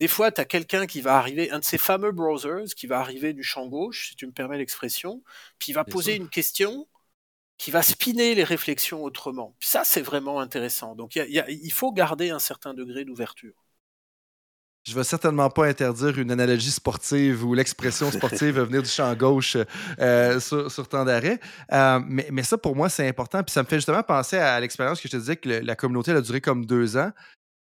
des fois, tu as quelqu'un qui va arriver, un de ces fameux browsers, qui va arriver du champ gauche, si tu me permets l'expression, puis il va poser une question qui va spinner les réflexions autrement. Puis ça, c'est vraiment intéressant. Donc, il faut garder un certain degré d'ouverture. Je vais certainement pas interdire une analogie sportive ou l'expression sportive venir du champ gauche euh, sur, sur, temps d'arrêt. Euh, mais, mais, ça, pour moi, c'est important. Puis ça me fait justement penser à l'expérience que je te disais que la communauté elle a duré comme deux ans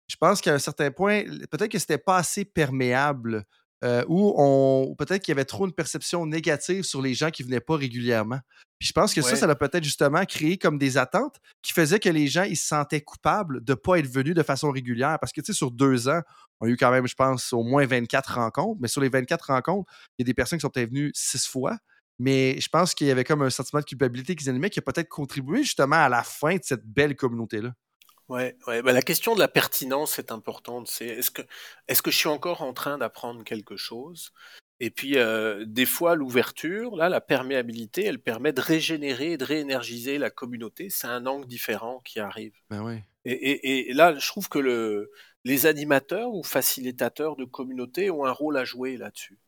je pense qu'à un certain point, peut-être que c'était pas assez perméable euh, ou on peut-être qu'il y avait trop une perception négative sur les gens qui venaient pas régulièrement. Puis je pense que ça, ça a peut-être justement créé comme des attentes qui faisaient que les gens ils se sentaient coupables de pas être venus de façon régulière. Parce que tu sais, sur deux ans, on a eu quand même, je pense, au moins 24 rencontres. Mais sur les 24 rencontres, il y a des personnes qui sont peut-être venues six fois. Mais je pense qu'il y avait comme un sentiment de culpabilité qu'ils animaient qui a peut-être contribué justement à la fin de cette belle communauté-là. Ouais, ouais. Bah, la question de la pertinence est importante. C'est est-ce que est-ce que je suis encore en train d'apprendre quelque chose? Et puis euh, des fois l'ouverture, là, la perméabilité, elle permet de régénérer et de réénergiser la communauté. C'est un angle différent qui arrive. Ben. Et, et, et, là, je trouve que le, les animateurs ou facilitateurs de communauté ont un rôle à jouer là-dessus.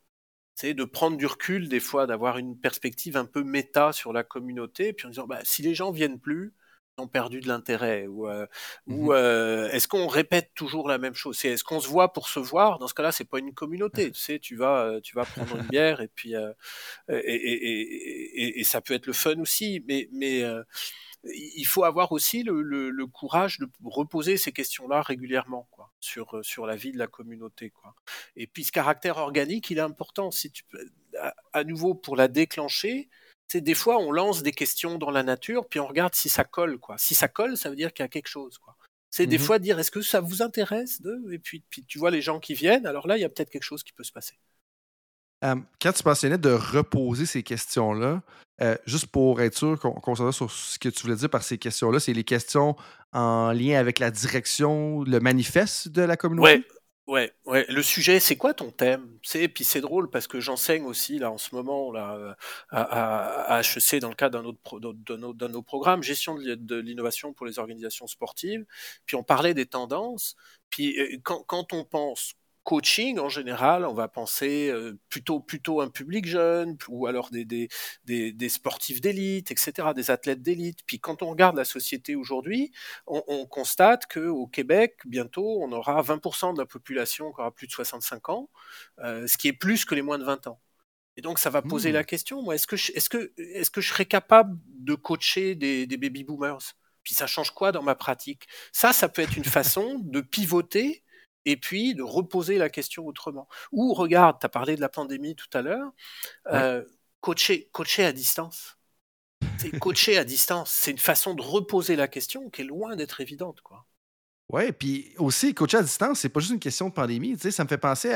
C'est de prendre du recul des fois, d'avoir une perspective un peu méta sur la communauté, puis en disant bah, si les gens viennent plus, ont perdu de l'intérêt ou, euh, ou mmh euh, est-ce qu'on répète toujours la même chose? C'est est-ce qu'on se voit pour se voir? Dans ce cas-là, c'est pas une communauté. tu sais, tu vas euh, tu vas prendre une bière et puis euh, et, et, et, et, ça peut être le fun aussi, mais mais il faut avoir aussi le, le, le, courage de reposer ces questions-là régulièrement, quoi, sur sur la vie de la communauté, quoi. Et puis ce caractère organique, il est important. Si tu à, à nouveau pour la déclencher, c'est des fois on lance des questions dans la nature, puis on regarde si ça colle, quoi. Si ça colle, ça veut dire qu'il y a quelque chose, quoi. C'est des mmh fois dire est-ce que ça vous intéresse de et puis, puis tu vois les gens qui viennent, alors là il y a peut-être quelque chose qui peut se passer. quand tu mentionnais de reposer ces questions-là, euh, juste pour être sûr qu'on s'en sur ce que tu voulais dire par ces questions-là, c'est les questions en lien avec la direction, le manifeste de la communauté? Ouais, ouais. Le sujet, c'est quoi ton thème? C'est puis c'est drôle parce que j'enseigne aussi là en ce moment là à, à, HEC dans le cadre d'un autre de, nos, de nos programmes gestion de, l'innovation pour les organisations sportives. Puis on parlait des tendances. Puis euh, quand, quand on pense coaching, en général, on va penser euh, plutôt plutôt un public jeune ou alors des, des, des, des sportifs d'élite, etc., des athlètes d'élite. Puis quand on regarde la société aujourd'hui, on, on, constate que au Québec, bientôt, on aura 20% de la population qui aura plus de 65 ans, euh, ce qui est plus que les moins de 20 ans. Et donc ça va poser mmh. la question, moi, est-ce que je, est-ce que est-ce que je serais capable de coacher des, des baby boomers? Puis ça change quoi dans ma pratique? Ça, ça peut être une façon de pivoter et puis de reposer la question autrement. Ou regarde, tu as parlé de la pandémie tout à l'heure, euh, coacher, coacher à distance. C'est coacher à distance, c'est une façon de reposer la question qui est loin d'être évidente, quoi. Oui, puis aussi, coacher à distance, c'est pas juste une question de pandémie. Tu sais, ça me fait penser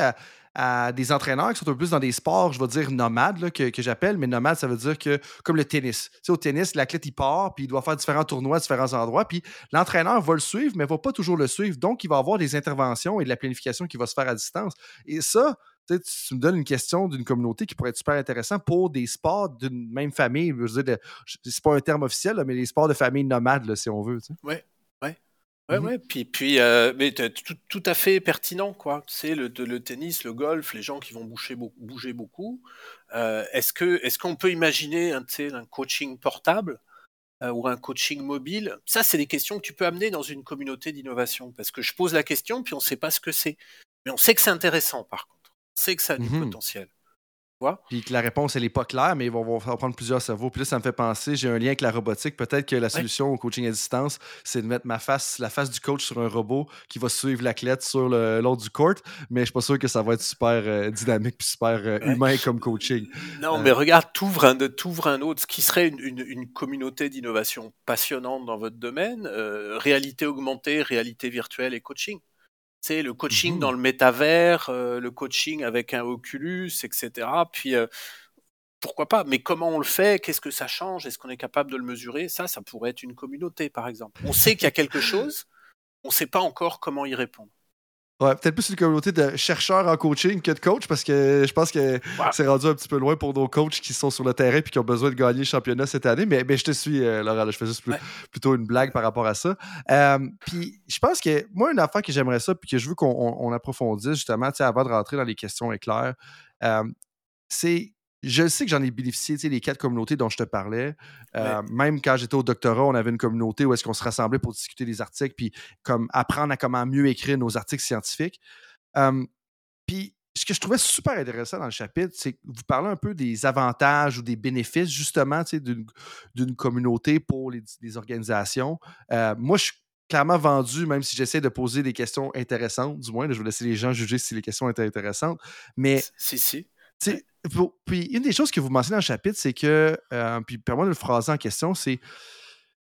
à, des entraîneurs qui sont un peu plus dans des sports, je vais dire nomades, que, j'appelle, mais nomade, ça veut dire que, comme le tennis. Tu sais, au tennis, l'athlète, il part, puis il doit faire différents tournois à différents endroits, puis l'entraîneur va le suivre, mais va pas toujours le suivre. Donc, il va avoir des interventions et de la planification qui va se faire à distance. Et ça, tu, tu me donnes une question d'une communauté qui pourrait être super intéressant pour des sports d'une même famille. Je veux dire, c'est pas un terme officiel, mais les sports de famille nomades, si on veut. Oui, Ouais, mmh ouais. Puis, puis euh, mais tout, tout, à fait pertinent, quoi. C'est le, le, tennis, le golf, les gens qui vont bouger, bouger beaucoup. Euh, est-ce que, est-ce qu'on peut imaginer un, un coaching portable euh, ou un coaching mobile? Ça, c'est des questions que tu peux amener dans une communauté d'innovation, parce que je pose la question, puis on ne sait pas ce que c'est, mais on sait que c'est intéressant, par contre. On sait que ça a du mmh potentiel. Puis que la réponse, elle n'est pas claire, mais ils vont, prendre plusieurs cerveaux. Puis là, ça me fait penser, j'ai un lien avec la robotique. Peut-être que la solution au coaching à distance, c'est de mettre ma face, la face du coach sur un robot qui va suivre l'athlète sur l'autre du court. Mais je suis pas sûr que ça va être super euh, dynamique puis super euh, humain comme coaching. Non, euh. mais regarde, t'ouvres un, un autre, ce qui serait une, une communauté d'innovation passionnante dans votre domaine, réalité augmentée, réalité virtuelle et coaching sais, le coaching mmh dans le métavers, euh, le coaching avec un Oculus, etc. Puis euh, pourquoi pas Mais comment on le fait? Qu'est-ce que ça change? Est-ce qu'on est capable de le mesurer? Ça, ça pourrait être une communauté, par exemple. On sait qu'il y a quelque <laughs> chose, on ne sait pas encore comment y répondre. Ouais, peut-être plus une communauté de chercheurs en coaching que de coach parce que je pense que c'est rendu un petit peu loin pour nos coachs qui sont sur le terrain et qui ont besoin de gagner le championnat cette année. Mais, mais je te suis, euh, Laura. Je fais juste plutôt une blague par rapport à ça. Euh, puis je pense que moi, une affaire que j'aimerais ça puis que je veux qu'on approfondisse justement avant de rentrer dans les questions éclairs, euh, c'est je sais que j'en ai bénéficié, tu sais, les quatre communautés dont je te parlais. Euh, même quand j'étais au doctorat, on avait une communauté où est-ce qu'on se rassemblait pour discuter des articles, puis comme apprendre à comment mieux écrire nos articles scientifiques. puis ce que je trouvais super intéressant dans le chapitre, c'est que vous parlez un peu des avantages ou des bénéfices, justement, d'une communauté pour les, organisations. Euh, moi, je suis clairement vendu, même si j'essaie de poser des questions intéressantes, du moins. je vais laisser les gens juger si les questions étaient intéressantes. Mais. Si, si. Puis une des choses que vous mentionnez dans le chapitre, c'est que, euh, puis permettez de le phraser en question, c'est que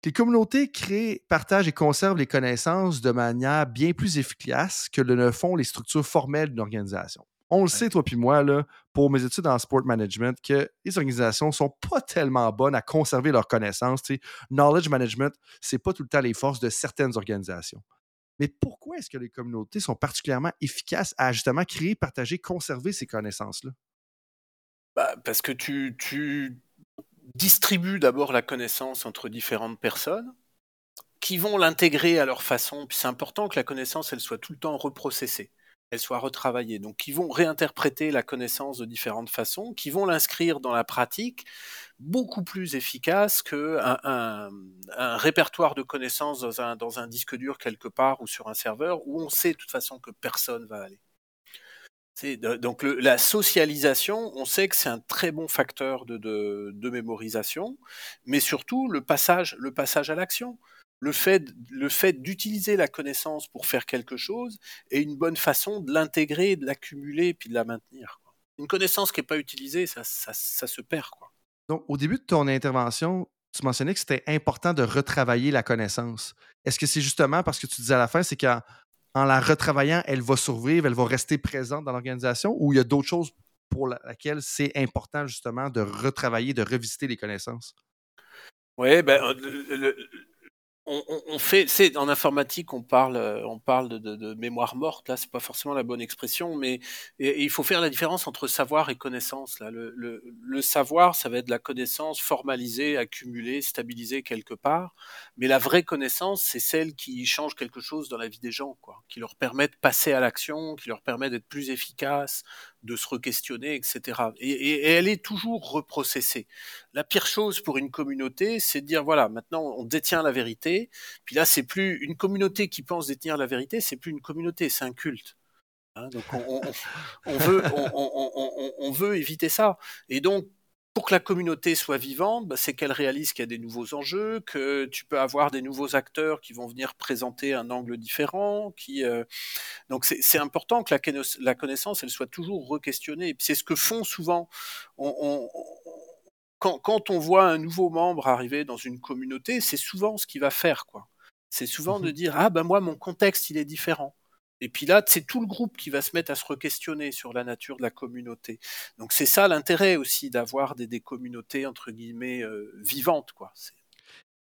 les communautés créent, partagent et conservent les connaissances de manière bien plus efficace que le ne font les structures formelles d'une organisation. On le sait, toi puis moi, là, pour mes études en sport management, que les organisations ne sont pas tellement bonnes à conserver leurs connaissances. Knowledge management, c'est pas tout le temps les forces de certaines organisations. Mais pourquoi est-ce que les communautés sont particulièrement efficaces à justement créer, partager, conserver ces connaissances-là? Bah, parce que tu, distribues d'abord la connaissance entre différentes personnes qui vont l'intégrer à leur façon. Puis c'est important que la connaissance, elle soit tout le temps reprocessée, elle soit retravaillée. Donc, qui vont réinterpréter la connaissance de différentes façons, qui vont l'inscrire dans la pratique beaucoup plus efficace qu'un un, un, répertoire de connaissances dans un, dans un disque dur quelque part ou sur un serveur où on sait de toute façon que personne va aller. Donc la socialisation, on sait que c'est un très bon facteur de, mémorisation, mais surtout le passage, le passage à l'action. Le fait, d'utiliser la connaissance pour faire quelque chose est une bonne façon de l'intégrer, de l'accumuler, puis de la maintenir. Une connaissance qui n'est pas utilisée, ça, se perd. Donc, au début de ton intervention, tu mentionnais que c'était important de retravailler la connaissance. Est-ce que c'est justement parce que tu disais à la fin, c'est qu'en en la retravaillant, elle va survivre, elle va rester présente dans l'organisation ou il y a d'autres choses pour laquelle c'est important justement de retravailler, de revisiter les connaissances? Oui, ben, le, on, fait, c'est en informatique, on parle, euh, on parle de, mémoire morte. Là, c'est pas forcément la bonne expression, mais il faut faire la différence entre savoir et connaissance. Là, le, le, savoir, ça va être de la connaissance formalisée, accumulée, stabilisée quelque part. Mais la vraie connaissance, c'est celle qui change quelque chose dans la vie des gens, quoi, qui leur permet de passer à l'action, qui leur permet d'être plus efficaces, de se re-questionner, etc. Et, elle est toujours reprocessée. La pire chose pour une communauté, c'est de dire voilà, maintenant on détient la vérité. Puis là, c'est plus une communauté qui pense détenir la vérité, c'est plus une communauté, c'est un culte. Hein, donc on, veut, on, veut éviter ça. Et donc pour que la communauté soit vivante, bah, c'est qu'elle réalise qu'il y a des nouveaux enjeux, que tu peux avoir des nouveaux acteurs qui vont venir présenter un angle différent. Qui, euh, Donc c'est important que la, la, connaissance, elle soit toujours re-questionnée. C'est ce que font souvent. On, quand, quand, on voit un nouveau membre arriver dans une communauté, c'est souvent ce qu'il va faire. quoi C'est souvent de Mhm. dire ah ben moi mon contexte il est différent. Et puis là, c'est tout le groupe qui va se mettre à se re-questionner sur la nature de la communauté. Donc c'est ça l'intérêt aussi d'avoir des, communautés entre guillemets euh, vivantes, quoi.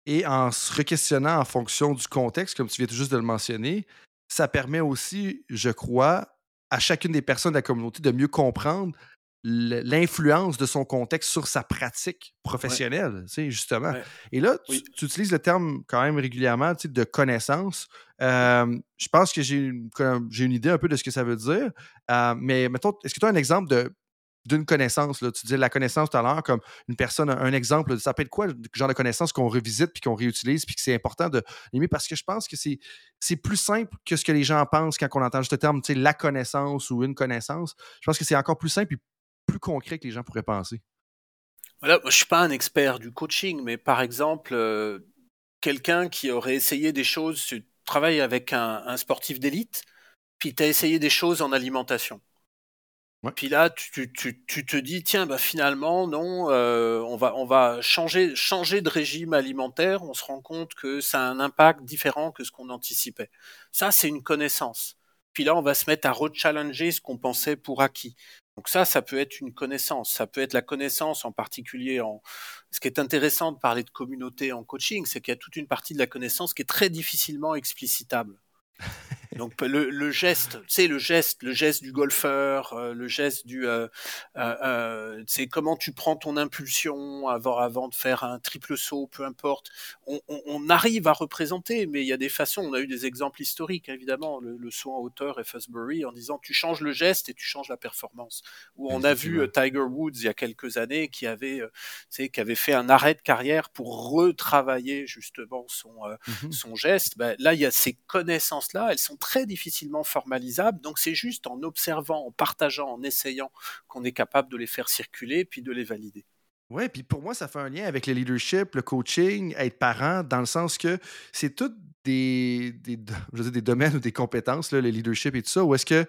Et en se re-questionnant en fonction du contexte, comme tu viens juste de le mentionner, ça permet aussi, je crois, à chacune des personnes de la communauté de mieux comprendre l'influence de son contexte sur sa pratique professionnelle, tu sais, justement. Ouais. Et là, tu, Oui. tu utilises le terme quand même régulièrement tu sais, de connaissance. Euh, je pense que j'ai une, idée un peu de ce que ça veut dire. Euh, mais mettons, est-ce que tu as un exemple de d'une connaissance, là, tu disais la connaissance tout à l'heure, comme une personne, un, exemple, ça peut être quoi, le genre de connaissance qu'on revisite puis qu'on réutilise puis que c'est important de l'aimer parce que je pense que c'est, c'est plus simple que ce que les gens pensent quand on entend juste le terme, tu sais, la connaissance ou une connaissance. Je pense que c'est encore plus simple et plus concret que les gens pourraient penser. Voilà, moi, je suis pas un expert du coaching, mais par exemple, euh, quelqu'un qui aurait essayé des choses, tu travailles avec un, un sportif d'élite, puis tu as essayé des choses en alimentation. Ouais. Puis là, tu, tu, tu, tu te dis, tiens, bah finalement, non, euh, on va, on va changer, changer de régime alimentaire. On se rend compte que ça a un impact différent que ce qu'on anticipait. Ça, c'est une connaissance. Puis là, on va se mettre à rechallenger ce qu'on pensait pour acquis. Donc ça, ça peut être une connaissance. Ça peut être la connaissance en particulier en. Ce qui est intéressant de parler de communauté en coaching, c'est qu'il y a toute une partie de la connaissance qui est très difficilement explicitable. <laughs> Donc le, le geste, sais, le geste, le geste du golfeur, euh, le geste du, euh, euh, euh, c'est comment tu prends ton impulsion avant, avant de faire un triple saut, peu importe. On, on, on arrive à représenter, mais il y a des façons. On a eu des exemples historiques, évidemment, le, le saut en hauteur et Fosbury en disant tu changes le geste et tu changes la performance. Où on a vu Tiger Woods il y a quelques années qui avait, qui avait fait un arrêt de carrière pour retravailler justement son, Mhm. son geste. Ben, là, il y a ces elles sont très difficilement formalisables. Donc c'est juste en observant, en partageant, en essayant qu'on est capable de les faire circuler puis de les valider. Oui, puis pour moi, ça fait un lien avec le leadership, le coaching, être parent, dans le sens que c'est toutes des, domaines ou des compétences, le leadership et tout ça, où est-ce que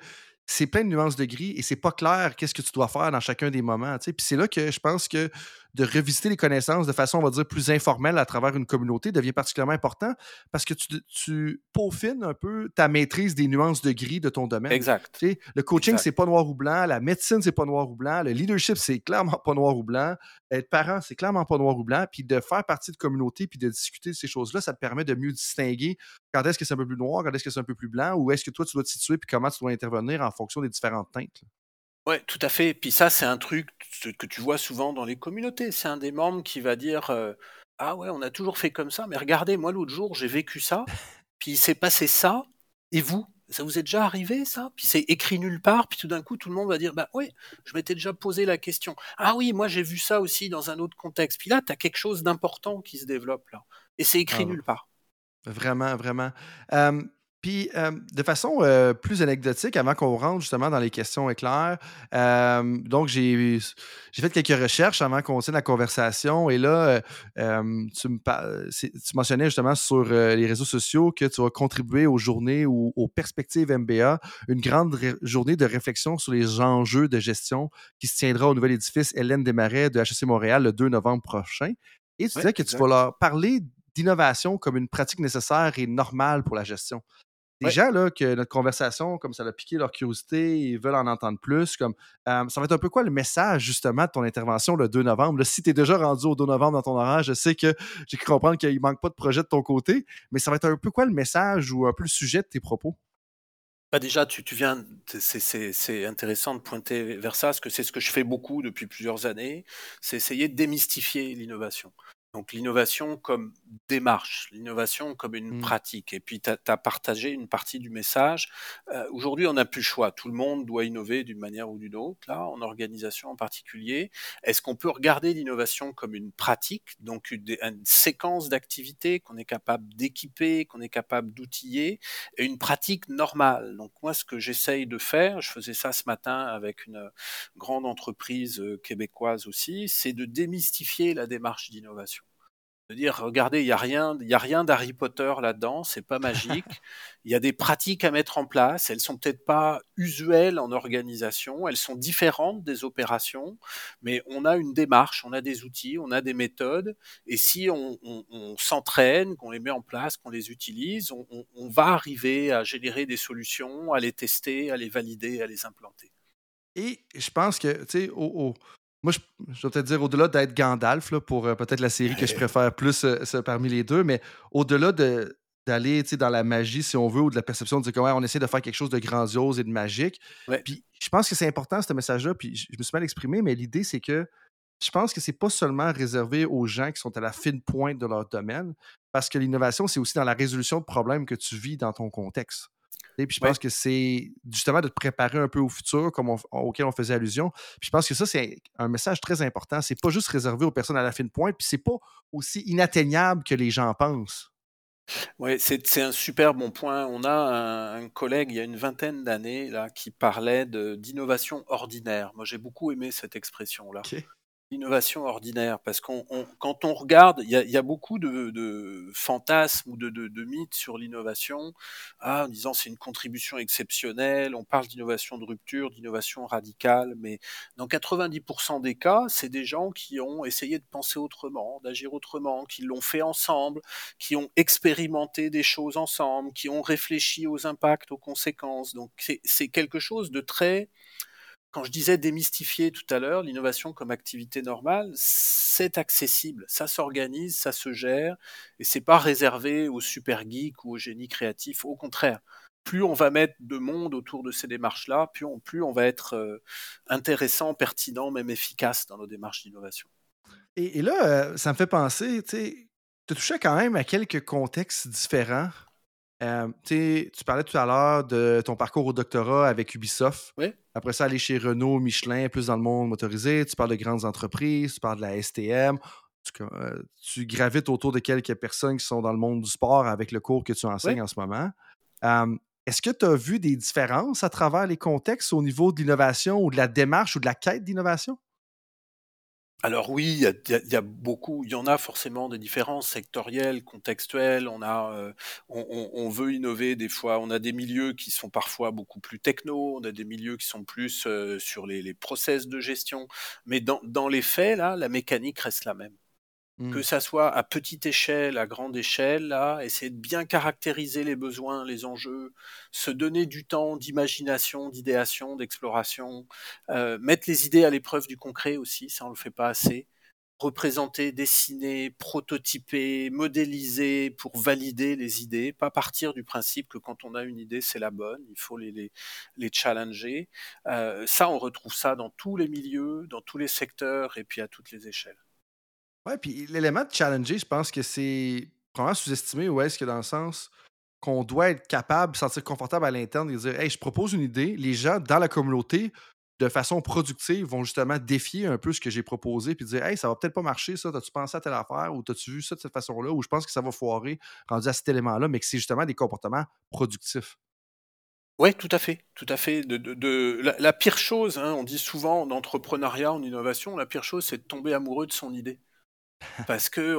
c'est plein de nuances de gris et c'est pas clair qu'est-ce que tu dois faire dans chacun des moments. Puis c'est là que je pense que de revisiter les connaissances de façon, on va dire, plus informelle à travers une communauté devient particulièrement important parce que tu, tu peaufines un peu ta maîtrise des nuances de gris de ton domaine. Exact. Tu sais, le coaching, c'est pas noir ou blanc. La médecine, c'est pas noir ou blanc. Le leadership, c'est clairement pas noir ou blanc. Être parent, c'est clairement pas noir ou blanc. Puis de faire partie de communauté puis de discuter de ces choses-là, ça te permet de mieux distinguer quand est-ce que c'est un peu plus noir, quand est-ce que c'est un peu plus blanc, ou est-ce que toi, tu dois te situer puis comment tu dois intervenir en fonction des différentes teintes. Ouais, tout à fait. Puis ça, c'est un truc que tu vois souvent dans les communautés. C'est un des membres qui va dire euh, Ah ouais, on a toujours fait comme ça, mais regardez, moi l'autre jour, j'ai vécu ça, <laughs> puis il s'est passé ça, et vous? Ça vous est déjà arrivé ça Puis c'est écrit nulle part, puis tout d'un coup tout le monde va dire bah oui, je m'étais déjà posé la question. Ah oui, moi j'ai vu ça aussi dans un autre contexte. Puis là, tu as quelque chose d'important qui se développe là. Et c'est écrit Ah nulle part. Vraiment, vraiment. Euh, puis, euh, de façon euh, plus anecdotique, avant qu'on rentre justement dans les questions éclairs, euh, donc j'ai fait quelques recherches avant qu'on tienne la conversation. Et là, tu, me tu mentionnais justement sur les réseaux sociaux que tu vas contribuer aux journées ou aux perspectives MBA, une grande journée de réflexion sur les enjeux de gestion qui se tiendra au nouvel édifice Hélène Desmarais de HEC Montréal le 2 novembre prochain. Et tu disais que tu vas leur parler d'innovation comme une pratique nécessaire et normale pour la gestion. Ouais. gens, là, que notre conversation, comme ça a piqué leur curiosité, ils veulent en entendre plus. Comme, euh, ça va être un peu quoi le message, justement, de ton intervention le 2 novembre? Là, si tu es déjà rendu au 2 novembre dans ton horaire, je sais que <laughs> j'ai cru comprendre qu'il manque pas de projet de ton côté, mais ça va être un peu quoi le message ou un peu le sujet de tes propos? Bah déjà, tu, tu viens, c'est- c'est c'est intéressant de pointer vers ça, parce que c'est ce que je fais beaucoup depuis plusieurs années, c'est essayer de démystifier l'innovation. Donc l'innovation comme démarche, l'innovation comme une Mm. pratique. Et puis tu as, partagé une partie du message. Euh, Aujourd'hui, on n'a plus le choix. Tout le monde doit innover d'une manière ou d'une autre, là, en organisation en particulier. Est-ce qu'on peut regarder l'innovation comme une pratique, donc une, une séquence d'activités qu'on est capable d'équiper, qu'on est capable d'outiller, et une pratique normale? Donc moi, ce que j'essaye de faire, je faisais ça ce matin avec une grande entreprise euh, québécoise aussi, c'est de démystifier la démarche d'innovation. De dire regardez, il y a rien, il y a rien d'Harry Potter là-dedans, c'est pas magique. Il y a des pratiques à mettre en place, elles sont peut-être pas usuelles en organisation, elles sont différentes des opérations, mais on a une démarche, on a des outils, on a des méthodes, et si on, s'entraîne, qu'on les met en place, qu'on les utilise, on, on va arriver à générer des solutions, à les tester, à les valider, à les implanter. Et je pense que, tu sais, au, moi, je, je, vais peut-être dire au-delà d'être Gandalf, là, pour euh, peut-être la série que je préfère plus euh, parmi les deux, mais au-delà de, d'aller dans la magie, si on veut, ou de la perception de dire qu'on on essaie de faire quelque chose de grandiose et de magique. Puis je pense que c'est important, ce message-là, puis je, me suis mal exprimé, mais l'idée, c'est que je pense que c'est pas seulement réservé aux gens qui sont à la fine pointe de leur domaine, parce que l'innovation, c'est aussi dans la résolution de problèmes que tu vis dans ton contexte. Et puis je pense que c'est justement de te préparer un peu au futur, comme auquel on faisait allusion. Puis je pense que ça, c'est un message très important. C'est pas juste réservé aux personnes à la fine pointe, puis c'est pas aussi inatteignable que les gens pensent. Oui, c'est un super bon point. On a un, collègue il y a une vingtaine d'années là qui parlait d'innovation ordinaire. Moi, j'ai beaucoup aimé cette expression-là innovation ordinaire parce qu'on quand on regarde, il y a, beaucoup de, fantasmes ou de, mythes sur l'innovation, ah, en disant c'est une contribution exceptionnelle, on parle d'innovation de rupture, d'innovation radicale, mais dans 90% des cas, c'est des gens qui ont essayé de penser autrement, d'agir autrement, qui l'ont fait ensemble, qui ont expérimenté des choses ensemble, qui ont réfléchi aux impacts, aux conséquences. Donc c'est quelque chose de très quand je disais démystifier tout à l'heure, l'innovation comme activité normale, c'est accessible, ça s'organise, ça se gère, et c'est pas réservé aux super geeks ou aux génies créatifs. Au contraire, plus on va mettre de monde autour de ces démarches-là, plus on, va être euh, intéressant, pertinent, même efficace dans nos démarches d'innovation. Et, là, euh, ça me fait penser, tu touchais quand même à quelques contextes différents euh, tu parlais tout à l'heure de ton parcours au doctorat avec Ubisoft. Oui. Après ça, aller chez Renault, Michelin, plus dans le monde motorisé. Tu parles de grandes entreprises, tu parles de la STM. Euh, tu, gravites autour de quelques personnes qui sont dans le monde du sport avec le cours que tu enseignes en ce moment. Euh, est-ce que tu as vu des différences à travers les contextes au niveau de l'innovation ou de la démarche ou de la quête d'innovation? Alors oui, il y a, beaucoup, il y en a forcément des différences sectorielles, contextuelles. On a, euh, on, veut innover des fois. On a des milieux qui sont parfois beaucoup plus techno, on a des milieux qui sont plus euh, sur les, les, process de gestion. Mais dans, dans les faits, là, la mécanique reste la même. Que mmh. ça soit à petite échelle, à grande échelle, là, essayer de bien caractériser les besoins, les enjeux, se donner du temps d'imagination, d'idéation, d'exploration, euh, mettre les idées à l'épreuve du concret aussi, ça on le fait pas assez. Représenter, dessiner, prototyper, modéliser pour valider les idées, pas partir du principe que quand on a une idée c'est la bonne, il faut les, les, les challenger. Euh, ça on retrouve ça dans tous les milieux, dans tous les secteurs et puis à toutes les échelles. Ouais, puis l'élément de challenger, je pense que c'est vraiment sous-estimé ou est-ce que dans le sens qu'on doit être capable, de se sentir confortable à l'interne et dire Hey, je propose une idée, les gens dans la communauté, de façon productive, vont justement défier un peu ce que j'ai proposé puis dire Hey, ça va peut-être pas marcher, ça, t'as-tu pensé à telle affaire ou t'as-tu vu ça de cette façon-là ou je pense que ça va foirer rendu à cet élément-là, mais que c'est justement des comportements productifs. Oui, tout à fait, tout à fait. De, de, la, pire chose, hein, on dit souvent en entrepreneuriat, en innovation, la pire chose, c'est de tomber amoureux de son idée parce que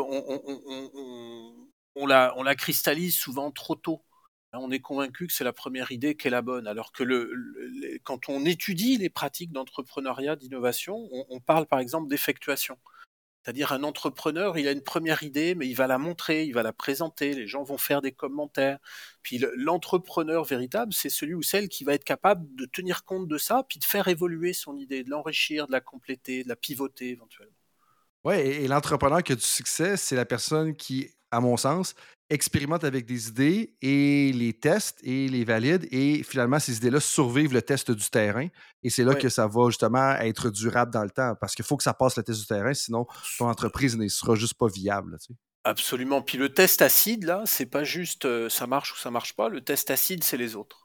on, la, cristallise souvent trop tôt. On est convaincu que c'est la première idée qui est la bonne, alors que le, quand on étudie les pratiques d'entrepreneuriat, d'innovation, on, parle par exemple d'effectuation. C'est-à-dire un entrepreneur, il a une première idée, mais il va la montrer, il va la présenter, les gens vont faire des commentaires. Puis l'entrepreneur véritable, c'est celui ou celle qui va être capable de tenir compte de ça, puis de faire évoluer son idée, de l'enrichir, de la compléter, de la pivoter éventuellement. Oui, et, l'entrepreneur qui a du succès, c'est la personne qui, à mon sens, expérimente avec des idées et les teste et les valide et finalement ces idées-là survivent le test du terrain et c'est là que ça va justement être durable dans le temps parce qu'il faut que ça passe le test du terrain sinon ton entreprise ne sera juste pas viable. Absolument. Puis le test acide là, c'est pas juste euh, ça marche ou ça marche pas. Le test acide, c'est les autres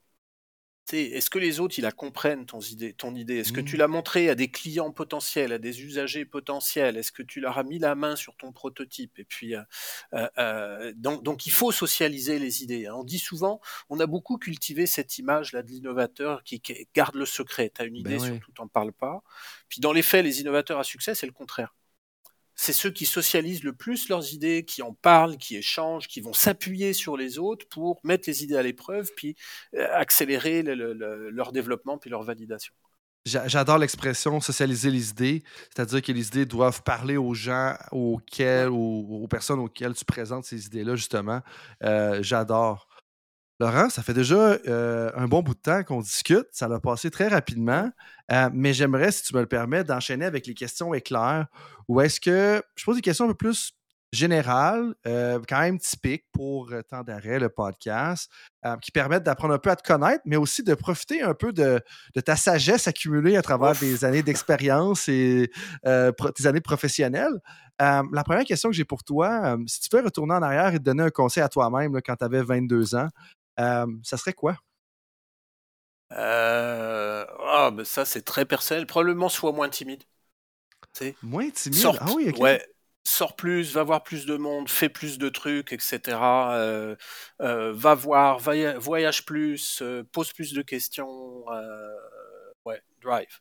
est-ce que les autres, ils la comprennent, ton idée, ton idée? Est-ce que tu mmh. l'as montré à des clients potentiels, à des usagers potentiels? Est-ce que tu leur as mis la main sur ton prototype? Et puis, euh, euh, euh, donc, il faut socialiser les idées. Hein. On dit souvent, on a beaucoup cultivé cette image-là de l'innovateur qui, garde le secret. Tu as une ben idée, surtout, t'en parles pas. Puis dans les faits, les innovateurs à succès, c'est le contraire c'est ceux qui socialisent le plus leurs idées, qui en parlent, qui échangent, qui vont s'appuyer sur les autres pour mettre les idées à l'épreuve, puis euh, accélérer leur développement, puis leur validation. J'adore l'expression socialiser les idées, c'est-à-dire que les idées doivent parler aux gens auxquels, aux, aux personnes auxquelles tu présentes ces idées-là, justement. Euh, j'adore. Laurent, ça fait déjà euh, un bon bout de temps qu'on discute. Ça l'a passé très rapidement. Euh, mais j'aimerais, si tu me le permets, d'enchaîner avec les questions éclairs. Ou est-ce que je pose des questions un peu plus générales, euh, quand même typiques pour Temps d'arrêt, le podcast, qui permettent d'apprendre un peu à te connaître, mais aussi de profiter un peu de, ta sagesse accumulée à travers des années d'expérience et tes années professionnelles. la première question que j'ai pour toi, si tu veux retourner en arrière et te donner un conseil à toi-même quand tu avais 22 ans, ça serait quoi? Euh, ah, ben ça, c'est très personnel. Probablement soit moins timide. Moins timide? Sors, ah oui, Ouais, sors plus, va voir plus de monde, fais plus de trucs, etc. Euh, va voir, voyage plus, pose plus de questions. ouais, drive.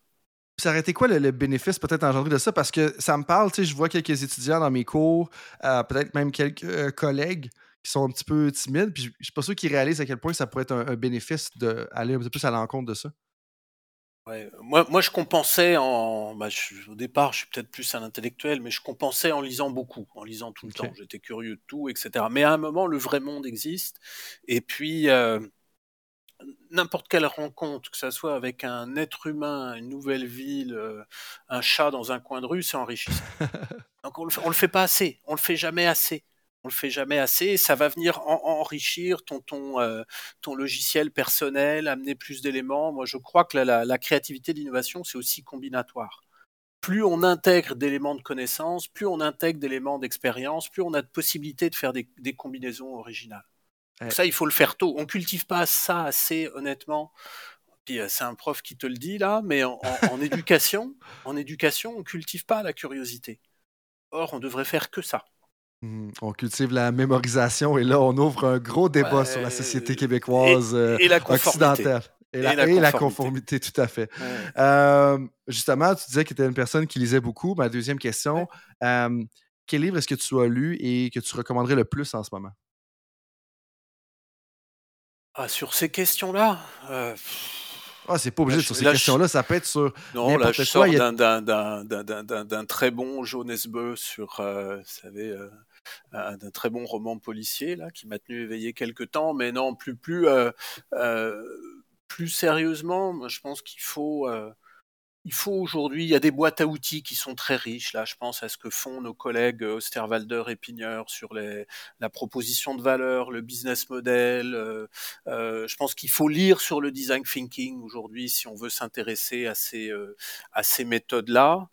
Ça aurait été quoi le, bénéfice peut-être engendré de ça? Parce que ça me parle, tu sais, je vois quelques étudiants dans mes cours, peut-être même quelques collègues qui sont un petit peu timides. Puis je ne suis pas sûr qu'ils réalisent à quel point ça pourrait être un, bénéfice d'aller un peu plus à l'encontre de ça. Ouais. Moi, moi, je compensais en. Bah, au départ, je suis peut-être plus un intellectuel, mais je compensais en lisant beaucoup, en lisant tout le temps. J'étais curieux de tout, etc. Mais à un moment, le vrai monde existe. Et puis, euh, n'importe quelle rencontre, que ce soit avec un être humain, une nouvelle ville, euh, un chat dans un coin de rue, c'est enrichissant. <laughs> Donc, on le, le fait pas assez. On le fait jamais assez on le fait jamais assez. Ça va venir enrichir ton ton euh, ton logiciel personnel, amener plus d'éléments. Moi, je crois que la, la, créativité, l'innovation, c'est aussi combinatoire. Plus on intègre d'éléments de connaissance, plus on intègre d'éléments d'expérience, plus on a de possibilités de faire des, des combinaisons originales. ça, il faut le faire tôt. On cultive pas ça assez, honnêtement. Puis euh, c'est un prof qui te le dit là, mais en, en <laughs> éducation, en éducation, on cultive pas la curiosité. Or, on devrait faire que ça. Mmh, on cultive la mémorisation et là, on ouvre un gros débat sur la société québécoise et, la euh, occidentale. Et la, conformité. tout à fait. justement, tu disais que tu étais une personne qui lisait beaucoup. Ma deuxième question, quel livre est-ce que tu as lu et que tu recommanderais le plus en ce moment? Ah, sur ces questions-là, euh, ah, c'est pas obligé sur ces questions-là, ça peut être sur. Non, là, je sors d'un très bon Jones Beu sur, euh, vous savez, euh, d'un très bon roman policier là, qui m'a tenu éveillé quelques temps, mais non, plus plus euh, plus sérieusement, je pense qu'il faut il faut aujourd'hui, il y a des boîtes à outils qui sont très riches. Là, je pense à ce que font nos collègues euh, Osterwalder et Pigneur sur les, la proposition de valeur, le business model. Euh, euh, je pense qu'il faut lire sur le design thinking aujourd'hui si on veut s'intéresser à ces, à ces méthodes-là.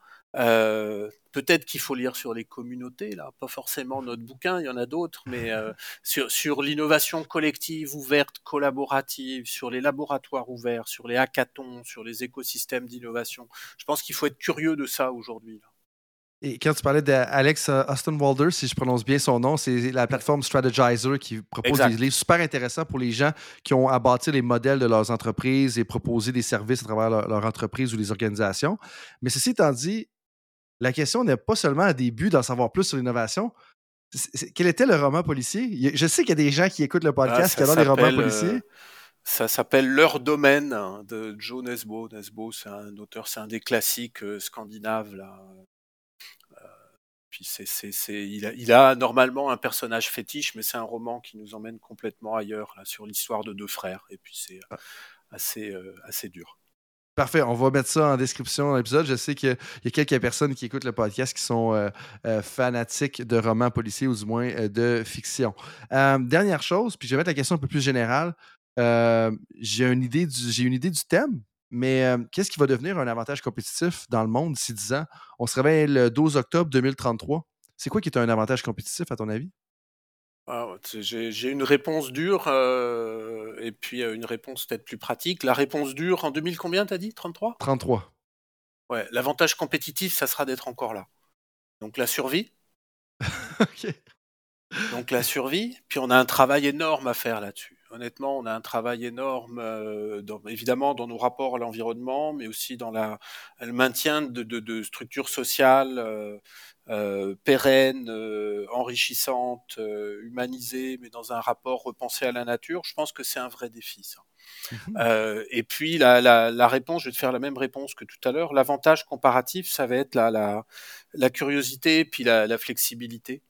Euh, peut-être qu'il faut lire sur les communautés, là, pas forcément notre bouquin, il y en a d'autres, mais euh, <laughs> sur, sur l'innovation collective, ouverte, collaborative, sur les laboratoires ouverts, sur les hackathons, sur les écosystèmes d'innovation. Je pense qu'il faut être curieux de ça aujourd'hui. Et quand tu parlais d'Alex Walder, si je prononce bien son nom, c'est la plateforme Strategizer qui propose des livres super intéressants pour les gens qui ont à bâtir les modèles de leurs entreprises et proposer des services à travers leur, leur entreprise ou les organisations. Mais ceci étant dit, la question n'est pas seulement à début d'en savoir plus sur l'innovation. Quel était le roman policier? Je sais qu'il y a des gens qui écoutent le ah, podcast qui adorent les romans policiers. Euh, ça s'appelle Leur domaine hein, de Joe Nesbo. Nesbo, c'est un auteur, c'est un des classiques euh, scandinaves. Là. Euh, puis c'est, il, a, il, a, normalement un personnage fétiche, mais c'est un roman qui nous emmène complètement ailleurs, là, sur l'histoire de deux frères. Et puis c'est ah. assez, assez dur. Parfait, on va mettre ça en description de l'épisode. Je sais qu'il y a quelques personnes qui écoutent le podcast qui sont euh, euh, fanatiques de romans policiers ou du moins euh, de fiction. dernière chose, puis je vais mettre la question un peu plus générale. j'ai une, idée du, une idée du thème, mais qu'est-ce qui va devenir un avantage compétitif dans le monde d'ici 10 ans? On se réveille le 12 octobre 2033. C'est quoi qui est un avantage compétitif à ton avis? Ah, j'ai une réponse dure euh, et puis euh, une réponse peut-être plus pratique. La réponse dure en 2000 combien t'as dit? 33 33. Ouais, l'avantage compétitif, ça sera d'être encore là. Donc la survie. <laughs> ok. Donc la survie, puis on a un travail énorme à faire là-dessus. Honnêtement, on a un travail énorme, évidemment, dans nos rapports à l'environnement, mais aussi dans la, le maintien de, structures sociales pérennes, enrichissantes, humanisées, mais dans un rapport repensé à la nature. Je pense que c'est un vrai défi, ça. Mmh et puis la, réponse, je vais te faire la même réponse que tout à l'heure. L'avantage comparatif, ça va être la, la, curiosité, puis la, flexibilité.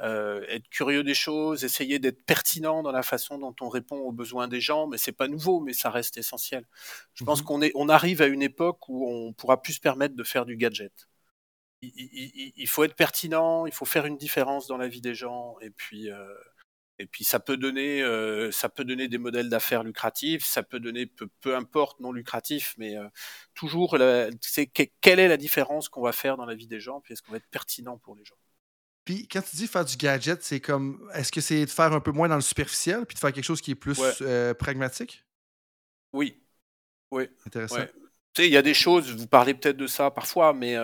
Euh, être curieux des choses, essayer d'être pertinent dans la façon dont on répond aux besoins des gens, mais c'est pas nouveau, mais ça reste essentiel. Je pense mmh qu'on est, on arrive à une époque où on pourra plus se permettre de faire du gadget. Il, faut être pertinent, il faut faire une différence dans la vie des gens, et puis euh, et puis ça peut donner, euh, ça peut donner des modèles d'affaires lucratifs, ça peut donner peu, peu importe non lucratif, mais euh, toujours, c'est quelle est la différence qu'on va faire dans la vie des gens, puis est-ce qu'on va être pertinent pour les gens? Puis quand tu dis faire du gadget, c'est comme, est-ce que c'est de faire un peu moins dans le superficiel, puis de faire quelque chose qui est plus pragmatique? Oui, oui. Intéressant. Tu sais, il y a des choses, vous parlez peut-être de ça parfois, mais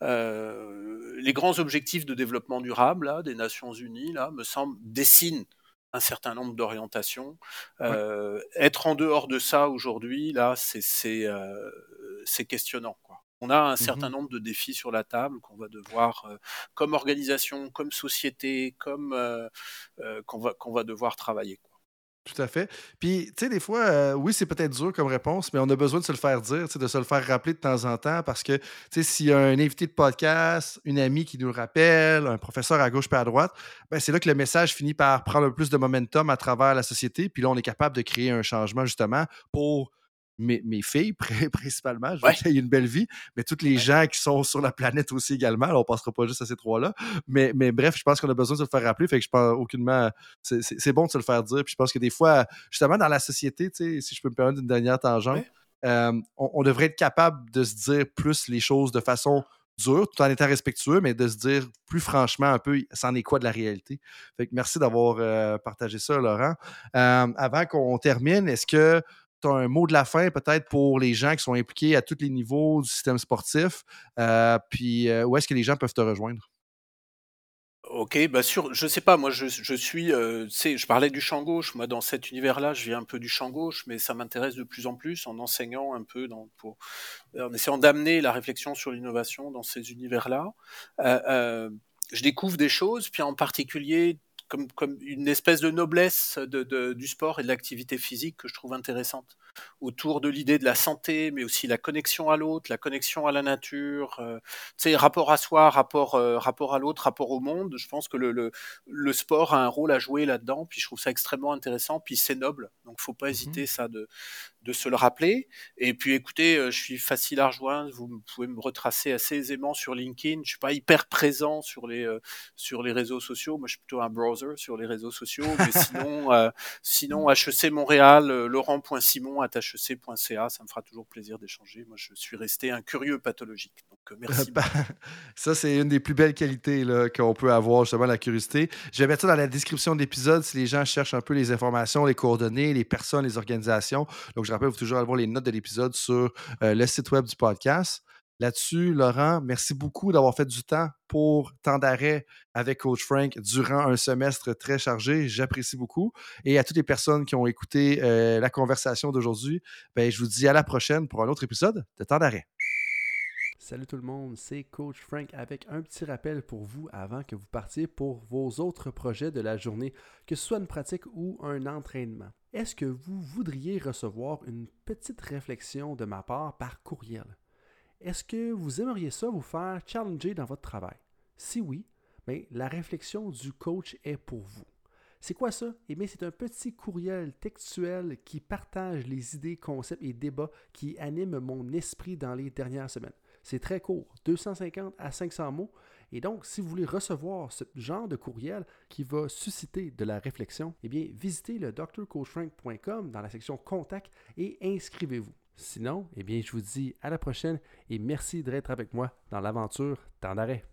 les grands objectifs de développement durable là, des Nations Unies là, me semblent dessinent un certain nombre d'orientations. Euh, être en dehors de ça aujourd'hui, là, c'est euh, questionnant. Quoi. On a un certain mmh nombre de défis sur la table qu'on va devoir, euh, comme organisation, comme société, comme qu'on va, qu'on va devoir travailler. Quoi. Tout à fait. Puis, tu sais, des fois, euh, oui, c'est peut-être dur comme réponse, mais on a besoin de se le faire dire, de se le faire rappeler de temps en temps parce que, tu sais, s'il y a un invité de podcast, une amie qui nous le rappelle, un professeur à gauche pas à droite, ben, c'est là que le message finit par prendre peu plus de momentum à travers la société. Puis là, on est capable de créer un changement, justement, pour mes, filles <laughs> principalement, je veux qu'il y ait une belle vie, mais tous les gens qui sont sur la planète aussi également. Alors, on passera pas juste à ces trois-là. Mais, mais bref, je pense qu'on a besoin de se le faire rappeler. Fait que je pense aucunement. C'est bon de se le faire dire. Puis je pense que des fois, justement, dans la société, si je peux me permettre une dernière tangente, euh, on, devrait être capable de se dire plus les choses de façon dure, tout en étant respectueux, mais de se dire plus franchement un peu, c'en est quoi de la réalité? Fait que merci d'avoir euh, partagé ça, Laurent. Euh, avant qu'on termine, est-ce que un mot de la fin peut-être pour les gens qui sont impliqués à tous les niveaux du système sportif. Euh, puis euh, où est-ce que les gens peuvent te rejoindre? Ok, bah sûr, je sais pas, moi je, suis, euh, je parlais du champ gauche, moi dans cet univers-là, je viens un peu du champ gauche, mais ça m'intéresse de plus en plus en enseignant un peu, en essayant d'amener la réflexion sur l'innovation dans ces univers-là. je découvre des choses, puis en particulier comme, comme une espèce de noblesse de, du sport et de l'activité physique que je trouve intéressante. Autour de l'idée de la santé, mais aussi la connexion à l'autre, la connexion à la nature, euh, tu sais, rapport à soi, rapport, euh, rapport à l'autre, rapport au monde. Je pense que le, le, le, sport a un rôle à jouer là-dedans, puis je trouve ça extrêmement intéressant, puis c'est noble, donc faut pas mmh hésiter ça de, de se le rappeler. Et puis écoutez, euh, je suis facile à rejoindre, vous pouvez me retracer assez aisément sur LinkedIn. Je suis pas hyper présent sur les euh, sur les réseaux sociaux. Moi, je suis plutôt un browser sur les réseaux sociaux. Mais <laughs> sinon, euh, sinon HEC Montréal, laurent.simon hec.ca, ça me fera toujours plaisir d'échanger. Moi, je suis resté un curieux pathologique. Donc merci. <laughs> Bah, ça, c'est une des plus belles qualités qu'on peut avoir, justement, la curiosité. Je vais mettre ça dans la description de l'épisode si les gens cherchent un peu les informations, les coordonnées, les personnes, les organisations. Donc, je rappelle, vous toujours aller voir les notes de l'épisode sur euh, le site web du podcast. Là-dessus, Laurent, merci beaucoup d'avoir fait du temps pour temps d'arrêt avec Coach Frank durant un semestre très chargé. J'apprécie beaucoup. Et à toutes les personnes qui ont écouté euh, la conversation d'aujourd'hui, ben, je vous dis à la prochaine pour un autre épisode de temps d'arrêt. Salut tout le monde, c'est Coach Frank avec un petit rappel pour vous avant que vous partiez pour vos autres projets de la journée, que ce soit une pratique ou un entraînement. Est-ce que vous voudriez recevoir une petite réflexion de ma part par courriel? Est-ce que vous aimeriez ça vous faire challenger dans votre travail? Si oui, bien, la réflexion du coach est pour vous. C'est quoi ça? Eh bien, c'est un petit courriel textuel qui partage les idées, concepts et débats qui animent mon esprit dans les dernières semaines. C'est très court, 250 à 500 mots. Et donc, si vous voulez recevoir ce genre de courriel qui va susciter de la réflexion, eh bien, visitez le drcoachfrank.com dans la section Contact et inscrivez-vous. Sinon, eh bien, je vous dis à la prochaine et merci d'être avec moi dans l'aventure Temps d'arrêt.